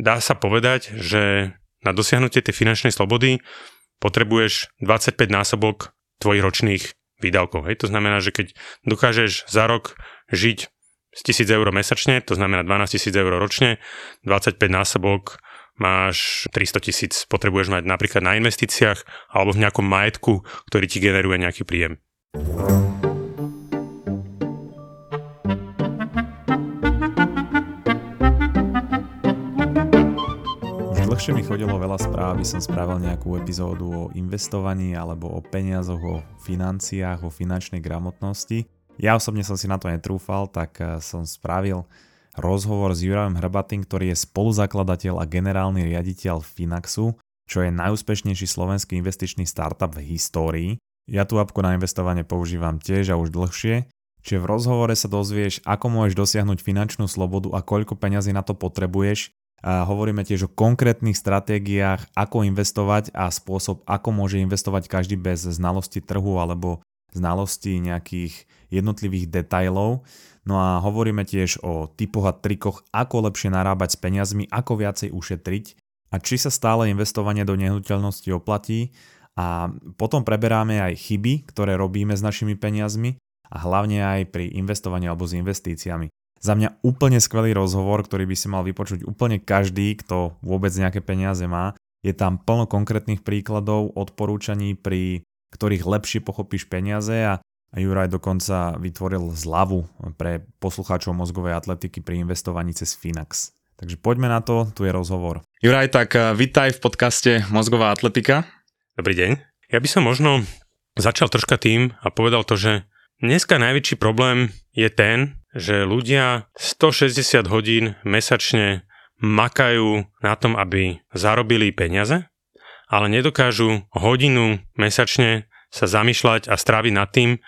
dá sa povedať, že na dosiahnutie tej finančnej slobody potrebuješ 25 násobok tvojich ročných výdavkov. Hej? To znamená, že keď dokážeš za rok žiť z 1000 eur mesačne, to znamená 12 000 eur ročne, 25 násobok máš 300 tisíc, potrebuješ mať napríklad na investíciách alebo v nejakom majetku, ktorý ti generuje nejaký príjem. Dlhšie mi chodilo veľa správ, aby som spravil nejakú epizódu o investovaní alebo o peniazoch, o financiách, o finančnej gramotnosti. Ja osobne som si na to netrúfal, tak eh, som spravil rozhovor s Jurajom Hrbatým, ktorý je spoluzakladateľ a generálny riaditeľ Finaxu, čo je najúspešnejší slovenský investičný startup v histórii. Ja tú apku na investovanie používam tiež a už dlhšie, čiže v rozhovore sa dozvieš, ako môžeš dosiahnuť finančnú slobodu a koľko peňazí na to potrebuješ, a hovoríme tiež o konkrétnych stratégiách, ako investovať a spôsob, ako môže investovať každý bez znalosti trhu alebo znalosti nejakých jednotlivých detajlov. No a hovoríme tiež o typoch a trikoch, ako lepšie narábať s peniazmi, ako viacej ušetriť a či sa stále investovanie do nehnuteľnosti oplatí a potom preberáme aj chyby, ktoré robíme s našimi peniazmi a hlavne aj pri investovaní alebo s investíciami. Za mňa úplne skvelý rozhovor, ktorý by si mal vypočuť úplne každý, kto vôbec nejaké peniaze má. Je tam plno konkrétnych príkladov, odporúčaní, pri ktorých lepšie pochopíš peniaze a Juraj dokonca vytvoril zľavu pre poslucháčov mozgovej atletiky pri investovaní cez Finax. Takže poďme na to, tu je rozhovor. Juraj, tak eh, vitaj v podcaste Mozgová atletika. Dobrý deň. Ja by som možno začal troška tým a povedal to, že dneska najväčší problém je ten, že ľudia 160 hodín mesačne makajú na tom, aby zarobili peniaze, ale nedokážu hodinu mesačne sa zamýšľať a stráviť nad tým,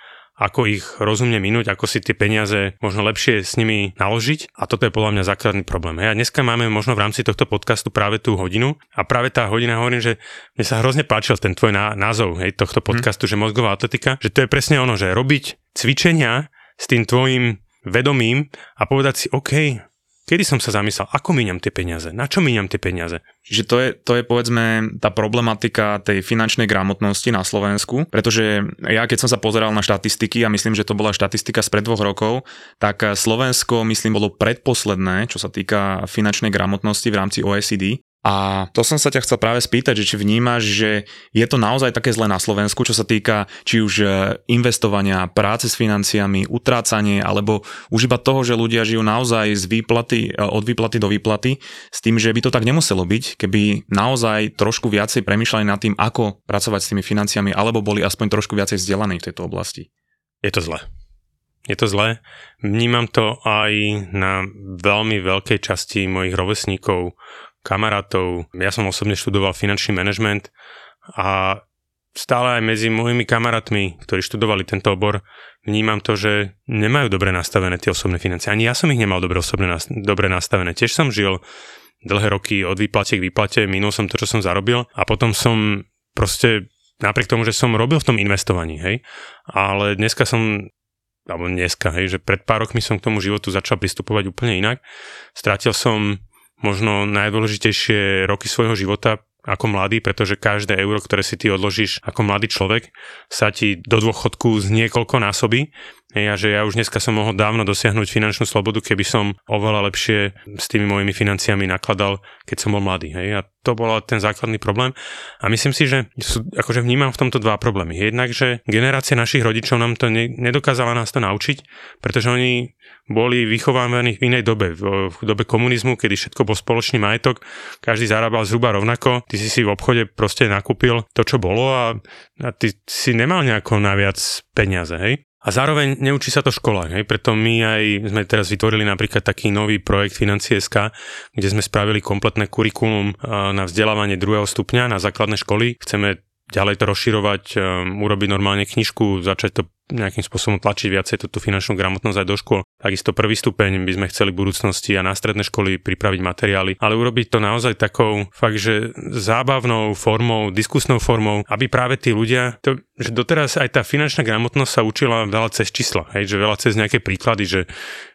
ako ich rozumne minúť, ako si tie peniaze možno lepšie s nimi naložiť a toto je podľa mňa základný problém. Hej. A dneska máme možno v rámci tohto podcastu práve tú hodinu a práve tá hodina hovorím, že mne sa hrozne páčil ten tvoj názov hej, tohto podcastu, hmm. že mozgová atletika, že to je presne ono, že robiť cvičenia s tým tvojim vedomím a povedať si, OK, kedy som sa zamyslel, ako míňam tie peniaze, na čo míňam tie peniaze. Čiže to je, to je povedzme tá problematika tej finančnej gramotnosti na Slovensku, pretože ja keď som sa pozeral na štatistiky a myslím, že to bola štatistika z pred dvoch rokov, tak Slovensko myslím bolo predposledné, čo sa týka finančnej gramotnosti v rámci OECD a to som sa ťa chcel práve spýtať, že či vnímaš, že je to naozaj také zlé na Slovensku, čo sa týka či už e, investovania, práce s financiami, utrácanie, alebo už iba toho, že ľudia žijú naozaj z výplaty, e, od výplaty do výplaty, s tým, že by to tak nemuselo byť, keby naozaj trošku viacej premyšľali nad tým, ako pracovať s tými financiami, alebo boli aspoň trošku viacej vzdelaní v tejto oblasti. Je to zlé. Je to zlé. Vnímam to aj na veľmi veľkej časti mojich rovesníkov, kamarátov. Ja som osobne študoval finančný manažment a stále aj medzi mojimi kamarátmi, ktorí študovali tento obor, vnímam to, že nemajú dobre nastavené tie osobné financie. Ani ja som ich nemal dobre, osobne, dobre nastavené. Tiež som žil dlhé roky od výplate k výplate, minul som to, čo som zarobil a potom som proste napriek tomu, že som robil v tom investovaní, hej, ale dneska som alebo dneska, hej, že pred pár rokmi som k tomu životu začal pristupovať úplne inak. Strátil som možno najdôležitejšie roky svojho života ako mladý, pretože každé euro, ktoré si ty odložíš ako mladý človek, sa ti do dôchodku z niekoľko násobí. Hej, a že ja už dneska som mohol dávno dosiahnuť finančnú slobodu, keby som oveľa lepšie s tými mojimi financiami nakladal, keď som bol mladý. Hej. A to bol ten základný problém. A myslím si, že sú, akože vnímam v tomto dva problémy. Jednak, že generácia našich rodičov nám to ne, nedokázala nás to naučiť, pretože oni boli vychovávaní v inej dobe, v, dobe komunizmu, kedy všetko bol spoločný majetok, každý zarábal zhruba rovnako, ty si si v obchode proste nakúpil to, čo bolo a, a ty si nemal nejako naviac peniaze, hej? A zároveň neučí sa to škola, hej? preto my aj sme teraz vytvorili napríklad taký nový projekt Financie.sk, kde sme spravili kompletné kurikulum na vzdelávanie druhého stupňa na základné školy. Chceme ďalej to rozširovať, um, urobiť normálne knižku, začať to nejakým spôsobom tlačiť viacej túto finančnú gramotnosť aj do škôl. Takisto prvý stupeň by sme chceli v budúcnosti a na stredné školy pripraviť materiály, ale urobiť to naozaj takou fakt, že zábavnou formou, diskusnou formou, aby práve tí ľudia, to, že doteraz aj tá finančná gramotnosť sa učila veľa cez čísla, hej, že veľa cez nejaké príklady, že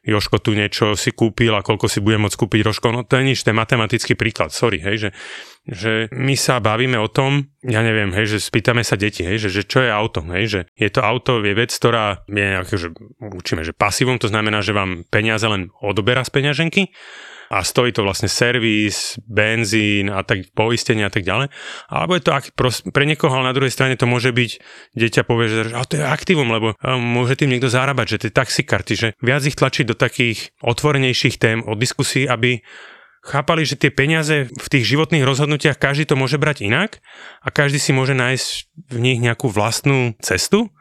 Joško tu niečo si kúpil a koľko si bude môcť kúpiť Roško, no to je nič, to je matematický príklad, sorry, hej, že že my sa bavíme o tom, ja neviem, hej, že spýtame sa deti, hej, že, že čo je auto, hej, že je to auto, je vec, ktorá je nejaké, že učíme, že pasívom, to znamená, že vám peniaze len odoberá z peňaženky a stojí to vlastne servis, benzín a tak poistenie a tak ďalej. Alebo je to ak, pre niekoho, ale na druhej strane to môže byť, dieťa povie, že a to je aktívum, lebo môže tým niekto zarábať, že to je taxikarty, že viac ich tlačiť do takých otvorenejších tém o diskusii, aby chápali, že tie peniaze v tých životných rozhodnutiach každý to môže brať inak a každý si môže nájsť v nich nejakú vlastnú cestu.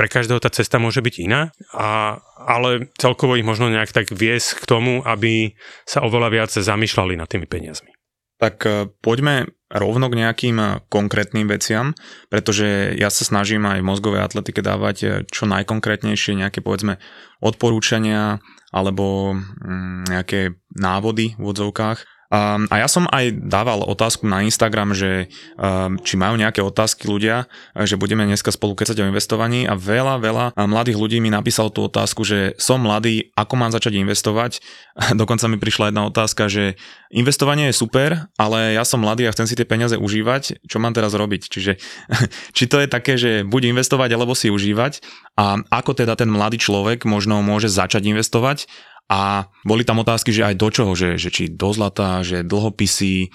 Pre každého tá cesta môže byť iná, a, ale celkovo ich možno nejak tak viesť k tomu, aby sa oveľa viac zamýšľali nad tými peniazmi. Tak e, poďme rovno k nejakým e, konkrétnym veciam, pretože ja sa snažím aj v mozgovej atletike dávať e, čo najkonkrétnejšie nejaké povedzme odporúčania alebo mm, nejaké návody v odzovkách. Um, a ja som aj dával otázku na Instagram, že um, či majú nejaké otázky ľudia, že budeme dneska spolu kecať o investovaní a veľa, veľa mladých ľudí mi napísalo tú otázku, že som mladý, ako mám začať investovať. Dokonca mi prišla jedna otázka, že investovanie je super, ale ja som mladý a chcem si tie peniaze užívať, čo mám teraz robiť? Čiže či to je také, že buď investovať alebo si užívať a ako teda ten mladý človek možno môže začať investovať a boli tam otázky, že aj do čoho, že, že či do zlata, že dlhopisy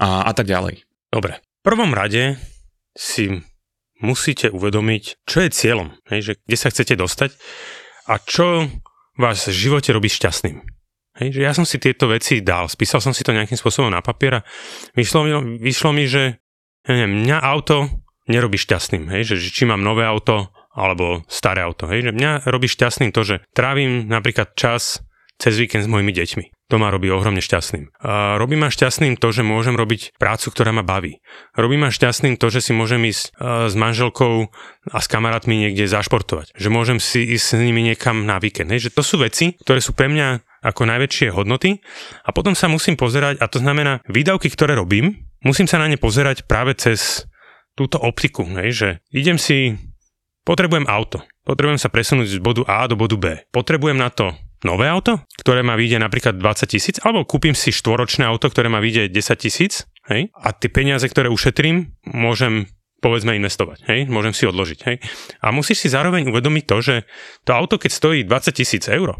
a, a tak ďalej. Dobre. V prvom rade si musíte uvedomiť, čo je cieľom, hej, že kde sa chcete dostať a čo vás v živote robí šťastným. Hej, že ja som si tieto veci dal, spísal som si to nejakým spôsobom na papier a vyšlo mi, vyšlo mi že ja neviem, mňa auto nerobí šťastným, hej, že, že či mám nové auto alebo staré auto. Hej? Že mňa robí šťastným to, že trávim napríklad čas cez víkend s mojimi deťmi. To ma robí ohromne šťastným. A robí ma šťastným to, že môžem robiť prácu, ktorá ma baví. Robí ma šťastným to, že si môžem ísť s manželkou a s kamarátmi niekde zašportovať. Že môžem si ísť s nimi niekam na víkend. Hej? Že to sú veci, ktoré sú pre mňa ako najväčšie hodnoty a potom sa musím pozerať, a to znamená výdavky, ktoré robím, musím sa na ne pozerať práve cez túto optiku, hej, že idem si Potrebujem auto. Potrebujem sa presunúť z bodu A do bodu B. Potrebujem na to nové auto, ktoré ma vyjde napríklad 20 tisíc, alebo kúpim si štvoročné auto, ktoré ma vyjde 10 tisíc, hej, a tie peniaze, ktoré ušetrím, môžem povedzme investovať, hej, môžem si odložiť, hej. A musíš si zároveň uvedomiť to, že to auto, keď stojí 20 tisíc eur,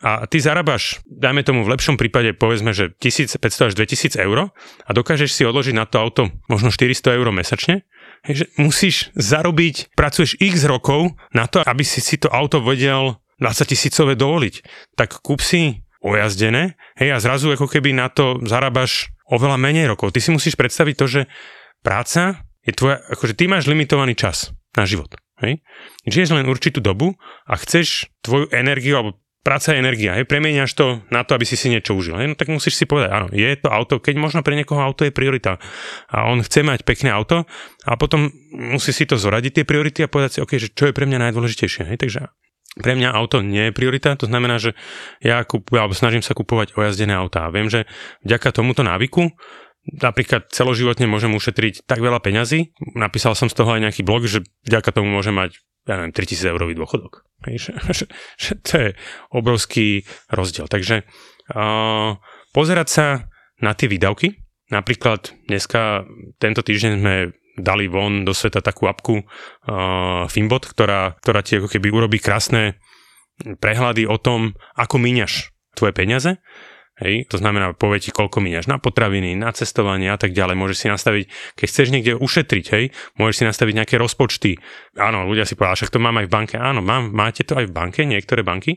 a ty zarábaš, dajme tomu v lepšom prípade, povedzme, že 1500 až 2000 eur a dokážeš si odložiť na to auto možno 400 eur mesačne, Že musíš zarobiť, pracuješ x rokov na to, aby si si to auto vedel 20 tisícové dovoliť. Tak kúp si ojazdené, hej, a zrazu ako keby na to zarábaš oveľa menej rokov. Ty si musíš predstaviť to, že práca je tvoja, akože ty máš limitovaný čas na život. Hej? Žiješ len určitú dobu a chceš tvoju energiu alebo práca je energia, hej, premieňaš to na to, aby si si niečo užil. Hej, no tak musíš si povedať, áno, je to auto, keď možno pre niekoho auto je priorita a on chce mať pekné auto a potom musí si to zoradiť tie priority a povedať si, OK, že čo je pre mňa najdôležitejšie. Hej, takže pre mňa auto nie je priorita, to znamená, že ja kupujem, alebo snažím sa kupovať ojazdené autá. Viem, že vďaka tomuto návyku napríklad celoživotne môžem ušetriť tak veľa peňazí. Napísal som z toho aj nejaký blog, že vďaka tomu môžem mať ja neviem, 3000 eurový dôchodok. Že, že, že to je obrovský rozdiel. Takže uh, pozerať sa na tie výdavky. Napríklad dneska, tento týždeň sme dali von do sveta takú apku uh, Finbot, ktorá, ktorá ti ako keby urobí krásne prehľady o tom, ako míňaš tvoje peniaze Hej, to znamená, povie ti, koľko miniaš na potraviny, na cestovanie a tak ďalej. Môžeš si nastaviť, keď chceš niekde ušetriť, hej, môžeš si nastaviť nejaké rozpočty. Áno, ľudia si povedia, však to mám aj v banke. Áno, mám, máte to aj v banke, niektoré banky.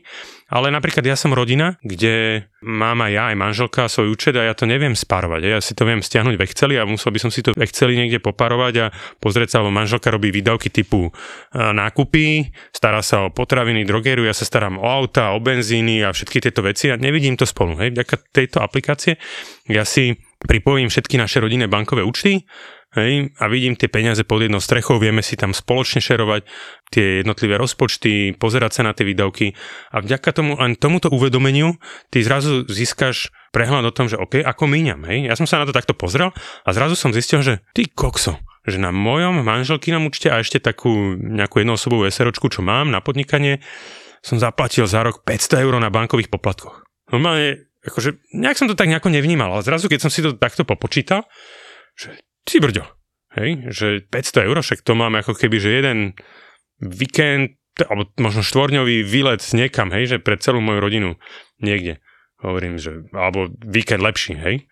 Ale napríklad ja som rodina, kde mám aj ja, aj manželka svoj účet a ja to neviem spárovať. Ja si to viem stiahnuť v Exceli a musel by som si to v Exceli niekde poparovať a pozrieť sa, lebo manželka robí výdavky typu e, nákupy, stará sa o potraviny, drogériu, ja sa starám o auta, o benzíny a všetky tieto veci a nevidím to spolu. Hej. Vďaka tejto aplikácie ja si pripojím všetky naše rodinné bankové účty hej, a vidím tie peniaze pod jednou strechou, vieme si tam spoločne šerovať tie jednotlivé rozpočty, pozerať sa na tie výdavky a vďaka tomu, len tomuto uvedomeniu ty zrazu získaš prehľad o tom, že OK, ako míňam, hej. Ja som sa na to takto pozrel a zrazu som zistil, že ty kokso, že na mojom manželkynom účte a ešte takú nejakú jednoosobovú SROčku, čo mám na podnikanie, som zaplatil za rok 500 eur na bankových poplatkoch. Normálne, akože nejak som to tak nejako nevnímal, ale zrazu, keď som si to takto popočítal, že si brďo, hej, že 500 eur, však to mám ako keby, že jeden víkend, alebo možno štvorňový výlet niekam, hej, že pre celú moju rodinu niekde. Hovorím, že, alebo víkend lepší, hej.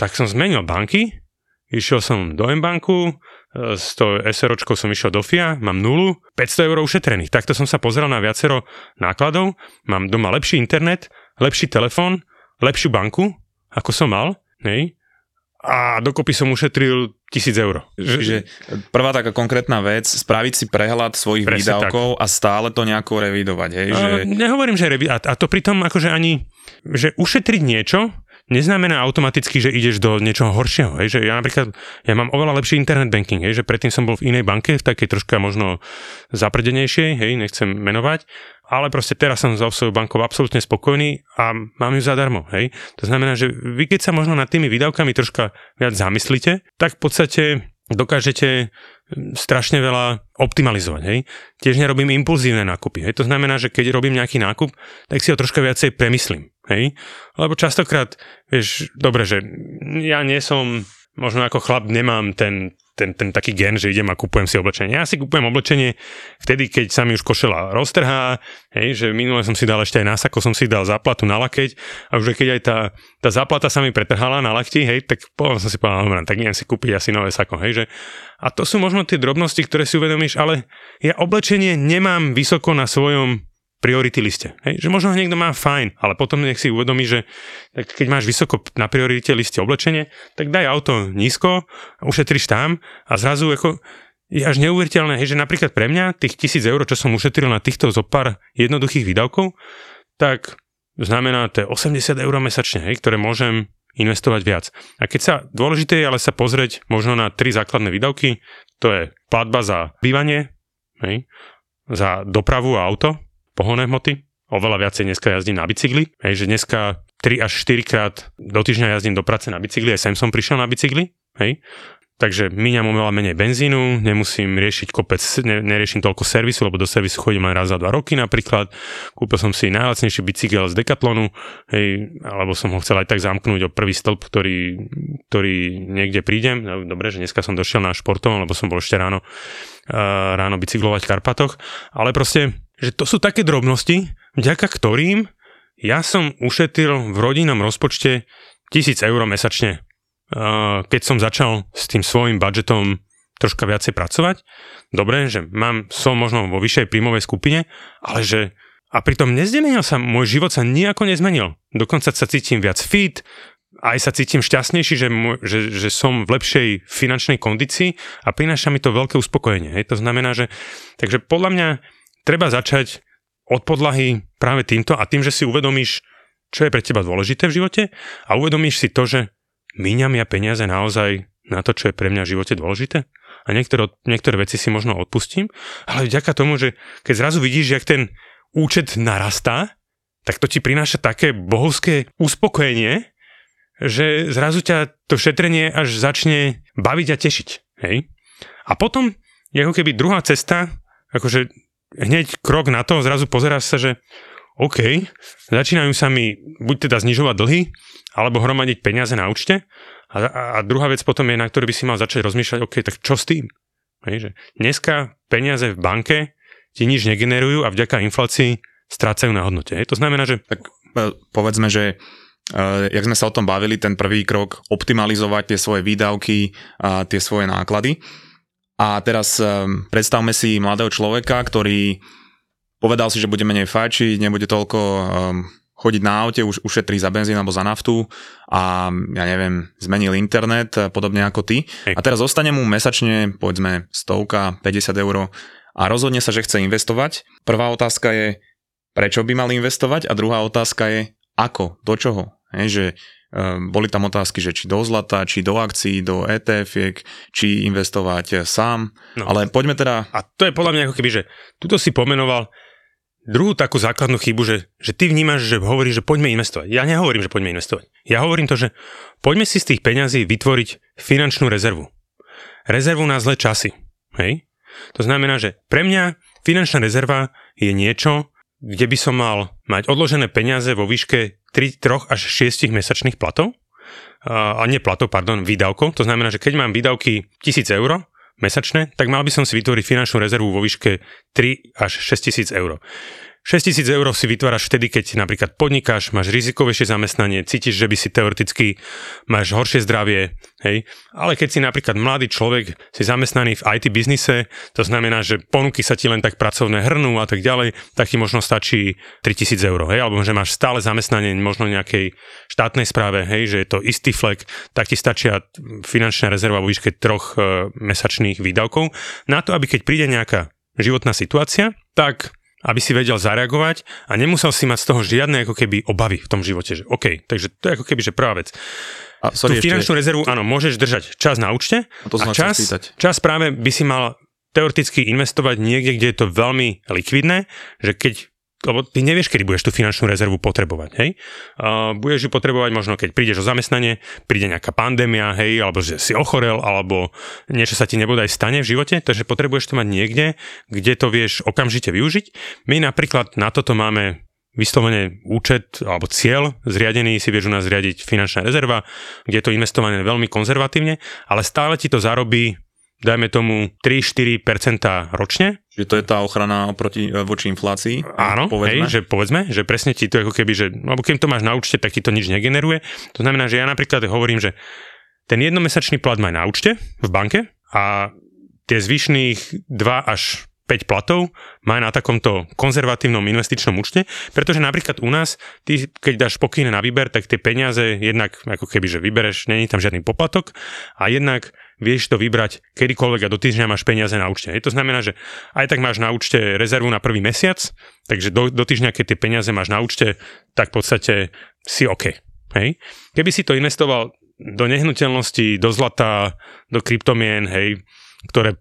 Tak som zmenil banky, išiel som do M-banku, e, s tou SROčkou som išiel do FIA, mám nulu, 500 eur ušetrených. Takto som sa pozrel na viacero nákladov, mám doma lepší internet, lepší telefón, lepšiu banku, ako som mal, hej, a dokopy som ušetril tisíc eur. Čiže prvá taká konkrétna vec, spraviť si prehľad svojich Presne výdavkov tak. a stále to nejako revidovať. Hej, že... Nehovorím, že revi- a, a to pritom akože ani, že ušetriť niečo, neznamená automaticky, že ideš do niečoho horšieho. Hej? Že ja napríklad, ja mám oveľa lepší internet banking, hej? že predtým som bol v inej banke, v takej troška možno zaprdenejšej, hej, nechcem menovať, ale proste teraz som so svojou bankou absolútne spokojný a mám ju zadarmo. Hej? To znamená, že vy keď sa možno nad tými výdavkami troška viac zamyslíte, tak v podstate dokážete hm, strašne veľa optimalizovať. Hej? Tiež nerobím impulzívne nákupy. Hej? To znamená, že keď robím nejaký nákup, tak si ho troška viacej premyslím. Hej? Lebo častokrát, vieš, dobre, že ja nie som, možno ako chlap nemám ten ten, ten taký gen, že idem a kupujem si oblečenie. Ja si kupujem oblečenie vtedy, keď sa mi už košela roztrhá, hej, že minule som si dal ešte aj na sako, som si dal záplatu na lakeť a už keď aj tá, tá záplata sa mi pretrhala na lakti, hej, tak potom som si povedal, tak idem si kúpiť asi nové sako, hej, že a to sú možno tie drobnosti, ktoré si uvedomíš, ale ja oblečenie nemám vysoko na svojom priority liste. Hej? Že možno niekto má fajn, ale potom nech si uvedomí, že keď máš vysoko na priorite liste oblečenie, tak daj auto nízko, ušetríš tam a zrazu ako je až neuveriteľné, hej, že napríklad pre mňa tých tisíc eur, čo som ušetril na týchto zo pár jednoduchých výdavkov, tak znamená to 80 eur mesačne, hej, ktoré môžem investovať viac. A keď sa dôležité je ale sa pozrieť možno na tri základné výdavky, to je platba za bývanie, hej, za dopravu a auto, pohonné hmoty. Oveľa viacej dneska jazdím na bicykli. Hej, že dneska 3 až 4 krát do týždňa jazdím do práce na bicykli, aj sem som prišiel na bicykli. Hej. Takže míňam oveľa menej benzínu, nemusím riešiť kopec, ne, neriešim toľko servisu, lebo do servisu chodím aj raz za dva roky napríklad. Kúpil som si najlacnejší bicykel z Decathlonu, hej, alebo som ho chcel aj tak zamknúť o prvý stĺp, ktorý, ktorý niekde prídem. No, dobre, že dneska som došiel na športovom, lebo som bol ešte ráno, uh, ráno bicyklovať v Karpatoch, ale proste že to sú také drobnosti, vďaka ktorým ja som ušetril v rodinnom rozpočte 1000 eur mesačne, keď som začal s tým svojim budžetom troška viacej pracovať. Dobre, že mám, som možno vo vyššej príjmovej skupine, ale že a pritom nezmenil sa, môj život sa nejako nezmenil. Dokonca sa cítim viac fit, aj sa cítim šťastnejší, že, že, že som v lepšej finančnej kondícii a prináša mi to veľké uspokojenie. Hej. To znamená, že takže podľa mňa treba začať od podlahy práve týmto a tým, že si uvedomíš, čo je pre teba dôležité v živote a uvedomíš si to, že míňam ja peniaze naozaj na to, čo je pre mňa v živote dôležité a niektoré, niektoré veci si možno odpustím, ale vďaka tomu, že keď zrazu vidíš, jak ten účet narastá, tak to ti prináša také bohovské uspokojenie, že zrazu ťa to šetrenie až začne baviť a tešiť. Hej? A potom ako keby druhá cesta, akože hneď krok na to, zrazu pozeráš sa, že OK, začínajú sa mi buď teda znižovať dlhy, alebo hromadiť peniaze na účte. A, a druhá vec potom je, na ktorú by si mal začať rozmýšľať, OK, tak čo s tým? Hej, že dneska peniaze v banke ti nič negenerujú a vďaka inflácii strácajú na hodnote. Hej. To znamená, že... Tak e, povedzme, že Uh, jak sme sa o tom bavili, ten prvý krok, optimalizovať tie svoje výdavky a tie svoje náklady. A teraz um, predstavme si mladého človeka, ktorý povedal si, že bude menej fajčiť, nebude toľko um, chodiť na aute, už ušetrí za benzín alebo za naftu a ja neviem, zmenil internet, podobne ako ty. Hej. A teraz zostane mu mesačne, povedzme, stovka, 50 eur a rozhodne sa, že chce investovať. Prvá otázka je, prečo by mal investovať a druhá otázka je, ako, do čoho. Hej, že boli tam otázky, že či do zlata, či do akcií, do etf či investovať sám. No. Ale poďme teda... A to je podľa mňa ako keby, že tuto si pomenoval druhú takú základnú chybu, že, že ty vnímaš, že hovoríš, že poďme investovať. Ja nehovorím, že poďme investovať. Ja hovorím to, že poďme si z tých peňazí vytvoriť finančnú rezervu. Rezervu na zlé časy. Hej? To znamená, že pre mňa finančná rezerva je niečo, kde by som mal mať odložené peniaze vo výške 3, 3 až 6 mesačných platov, a nie platov, pardon, výdavkov. To znamená, že keď mám výdavky 1000 eur mesačné, tak mal by som si vytvoriť finančnú rezervu vo výške 3 až 6000 eur. 6000 eur si vytváraš vtedy, keď napríklad podnikáš, máš rizikovejšie zamestnanie, cítiš, že by si teoreticky máš horšie zdravie, hej. Ale keď si napríklad mladý človek, si zamestnaný v IT biznise, to znamená, že ponuky sa ti len tak pracovné hrnú a tak ďalej, tak ti možno stačí 3000 eur, hej, alebo že máš stále zamestnanie možno nejakej štátnej správe, hej, že je to istý flek, tak ti stačia finančná rezerva vo výške troch e, mesačných výdavkov. Na to, aby keď príde nejaká životná situácia, tak aby si vedel zareagovať a nemusel si mať z toho žiadne ako keby obavy v tom živote, že OK, takže to je ako keby, že prvá vec. A sorry, Tú finančnú ešte... rezervu, áno, môžeš držať čas na účte a, to a čas, čas práve by si mal teoreticky investovať niekde, kde je to veľmi likvidné, že keď lebo ty nevieš, kedy budeš tú finančnú rezervu potrebovať, hej? Uh, budeš ju potrebovať možno, keď prídeš o zamestnanie, príde nejaká pandémia, hej, alebo že si ochorel, alebo niečo sa ti nebodaj stane v živote, takže potrebuješ to mať niekde, kde to vieš okamžite využiť. My napríklad na toto máme vyslovene účet alebo cieľ zriadený, si vieš u nás zriadiť finančná rezerva, kde je to investované veľmi konzervatívne, ale stále ti to zarobí dajme tomu 3-4% ročne. Že to je tá ochrana oproti, e, voči inflácii? Áno, povedzme. Hej, že povedzme, že presne ti to ako keby, že, alebo keď to máš na účte, tak ti to nič negeneruje. To znamená, že ja napríklad hovorím, že ten jednomesačný plat maj na účte v banke a tie zvyšných 2 až 5 platov má na takomto konzervatívnom investičnom účte, pretože napríklad u nás, ty keď dáš pokyn na výber, tak tie peniaze jednak ako keby, že vybereš, není tam žiadny poplatok a jednak vieš to vybrať kedykoľvek a do týždňa máš peniaze na účte. To znamená, že aj tak máš na účte rezervu na prvý mesiac, takže do, do týždňa, keď tie peniaze máš na účte, tak v podstate si OK. Hej? Keby si to investoval do nehnuteľnosti, do zlata, do kryptomien, hej, ktoré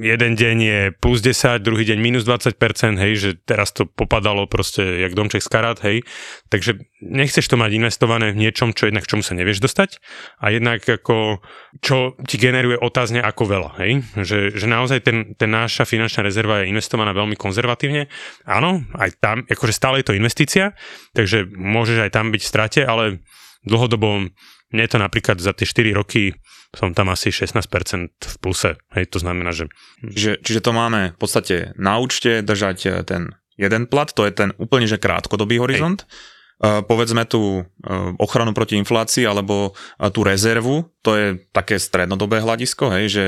jeden deň je plus 10, druhý deň minus 20%, hej, že teraz to popadalo proste jak domček z karát, hej. Takže nechceš to mať investované v niečom, čo jednak čomu sa nevieš dostať a jednak ako, čo ti generuje otázne ako veľa, hej. Že, že naozaj ten, ten náša finančná rezerva je investovaná veľmi konzervatívne. Áno, aj tam, akože stále je to investícia, takže môžeš aj tam byť v strate, ale dlhodobo mne to napríklad za tie 4 roky som tam asi 16% v pluse. Hej, to znamená, že... Čiže, čiže to máme v podstate na účte držať eh, ten jeden plat, to je ten úplne že krátkodobý horizont. Uh, povedzme tú uh, ochranu proti inflácii alebo uh, tú rezervu, to je také strednodobé hľadisko, hej, že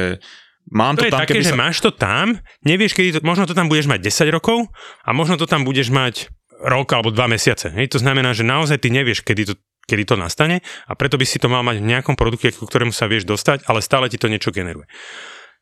Mám to, to je tam, také, že sa... máš to tam, nevieš, kedy to, možno to tam budeš mať 10 rokov a možno to tam budeš mať rok alebo dva mesiace. Hej? To znamená, že naozaj ty nevieš, kedy to kedy to nastane a preto by si to mal mať v nejakom produkte, ku ktorému sa vieš dostať, ale stále ti to niečo generuje.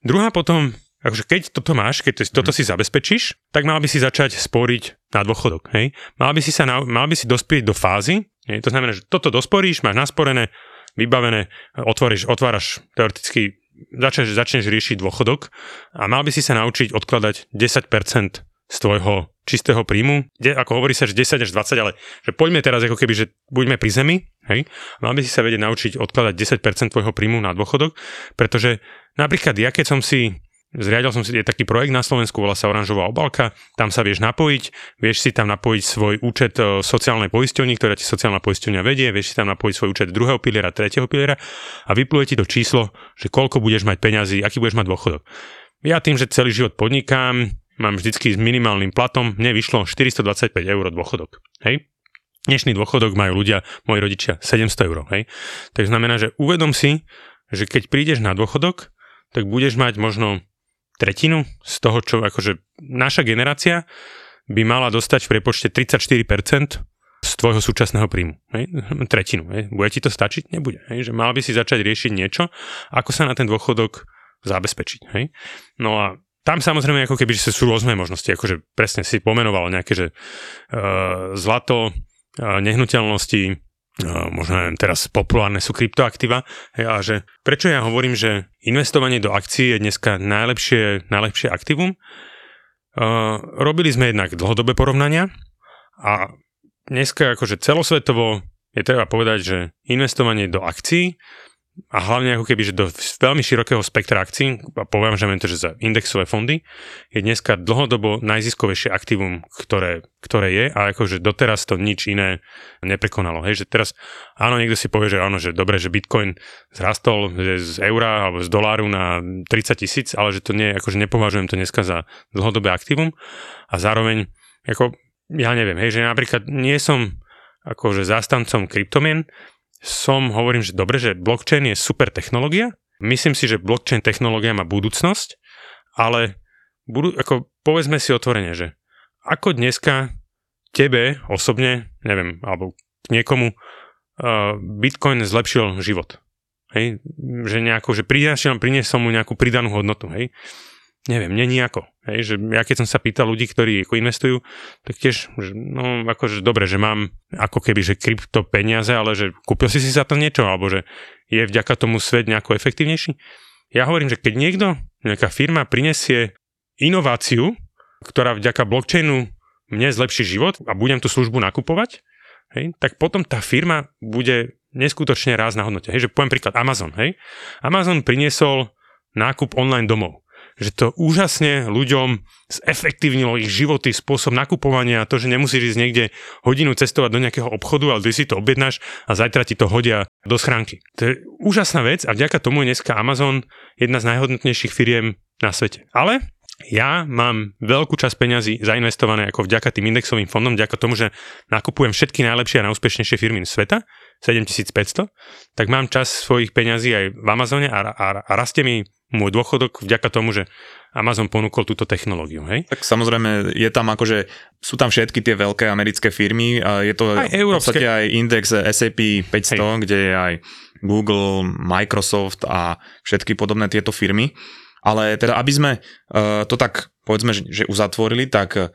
Druhá potom, akože keď toto máš, keď toto si zabezpečíš, tak mal by si začať sporiť na dôchodok. Hej? Mal, by si sa na, mal by si dospieť do fázy, hej? to znamená, že toto dosporíš, máš nasporené, vybavené, otvoríš, otváraš teoreticky, začneš, začneš riešiť dôchodok a mal by si sa naučiť odkladať 10% z tvojho čistého príjmu, de, ako hovorí sa, že 10 až 20, ale že poďme teraz ako keby, že buďme pri zemi, hej, mal by si sa vedieť naučiť odkladať 10% tvojho príjmu na dôchodok, pretože napríklad ja keď som si Zriadil som si je taký projekt na Slovensku, volá sa Oranžová obalka, tam sa vieš napojiť, vieš si tam napojiť svoj účet e, sociálnej poisťovny, ktorá ti sociálna poisťovňa vedie, vieš si tam napojiť svoj účet druhého piliera, tretieho piliera a vypluje ti to číslo, že koľko budeš mať peňazí, aký budeš mať dôchodok. Ja tým, že celý život podnikám, mám vždycky s minimálnym platom, mne vyšlo 425 eur dôchodok. Hej? Dnešný dôchodok majú ľudia, moji rodičia, 700 eur. Hej? Tak znamená, že uvedom si, že keď prídeš na dôchodok, tak budeš mať možno tretinu z toho, čo akože naša generácia by mala dostať v prepočte 34% z tvojho súčasného príjmu. Hej? Tretinu. Hej? Bude ti to stačiť? Nebude. Hej? Že mal by si začať riešiť niečo, ako sa na ten dôchodok zabezpečiť. Hej? No a tam samozrejme ako keby že sú rôzne možnosti, akože presne si pomenoval nejaké, že uh, zlato, uh, nehnuteľnosti, možno neviem, teraz populárne sú kryptoaktíva a že prečo ja hovorím, že investovanie do akcií je dneska najlepšie, najlepšie aktívum. Uh, robili sme jednak dlhodobé porovnania a dneska akože celosvetovo je treba povedať, že investovanie do akcií a hlavne ako keby, že do veľmi širokého spektra akcií, a poviem, že to, že za indexové fondy, je dneska dlhodobo najziskovejšie aktívum, ktoré, ktoré je a akože doteraz to nič iné neprekonalo. Hej, že teraz, áno, niekto si povie, že áno, že dobre, že Bitcoin zrastol z eura alebo z doláru na 30 tisíc, ale že to nie, akože nepovažujem to dneska za dlhodobé aktívum a zároveň, ako, ja neviem, hej, že napríklad nie som akože zástancom kryptomien, som, hovorím, že dobre, že blockchain je super technológia, myslím si, že blockchain technológia má budúcnosť, ale budú, ako povedzme si otvorene, že ako dneska tebe osobne, neviem, alebo niekomu uh, Bitcoin zlepšil život. Hej? Že nejako, že priniesol, priniesol mu nejakú pridanú hodnotu. Hej? Neviem, nie nejako. Hej, že ja keď som sa pýtal ľudí, ktorí ako investujú, tak tiež, že, no akože dobre, že mám ako keby, že krypto peniaze, ale že kúpil si si za to niečo, alebo že je vďaka tomu svet nejako efektívnejší. Ja hovorím, že keď niekto, nejaká firma prinesie inováciu, ktorá vďaka blockchainu mne zlepší život a budem tú službu nakupovať, hej, tak potom tá firma bude neskutočne ráz na hodnote. Hej, že poviem príklad Amazon. Hej. Amazon priniesol nákup online domov že to úžasne ľuďom zefektívnilo ich životy, spôsob nakupovania, to, že nemusíš ísť niekde hodinu cestovať do nejakého obchodu, ale ty si to objednáš a zajtra ti to hodia do schránky. To je úžasná vec a vďaka tomu je dneska Amazon jedna z najhodnotnejších firiem na svete. Ale ja mám veľkú časť peňazí zainvestované ako vďaka tým indexovým fondom, vďaka tomu, že nakupujem všetky najlepšie a najúspešnejšie firmy sveta, 7500, tak mám čas svojich peňazí aj v Amazone a, a, a rastie mi môj dôchodok vďaka tomu, že Amazon ponúkol túto technológiu. Hej? Tak samozrejme je tam akože, sú tam všetky tie veľké americké firmy a je to aj v podstate aj index S&P 500, Hej. kde je aj Google, Microsoft a všetky podobné tieto firmy. Ale teda, aby sme uh, to tak, povedzme, že, že uzatvorili, tak uh,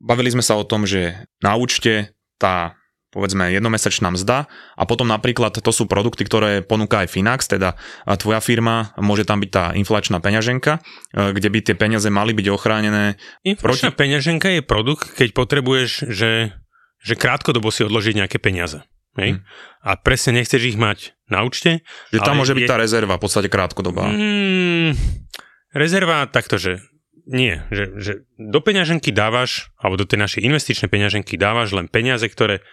bavili sme sa o tom, že na účte tá povedzme jednomesačná mzda a potom napríklad to sú produkty, ktoré ponúka aj Finax, teda tvoja firma, môže tam byť tá inflačná peňaženka, e, kde by tie peniaze mali byť ochránené. Inflačná proti... peňaženka je produkt, keď potrebuješ, že, že krátkodobo si odložiť nejaké peniaze. Hej? Hmm. A presne nechceš ich mať na účte. Že tam môže byť je... tá rezerva, v podstate krátkodobá. Hmm, rezerva takto, že nie, že, že do peňaženky dávaš, alebo do tej našej investičnej peňaženky dávaš len peniaze, ktoré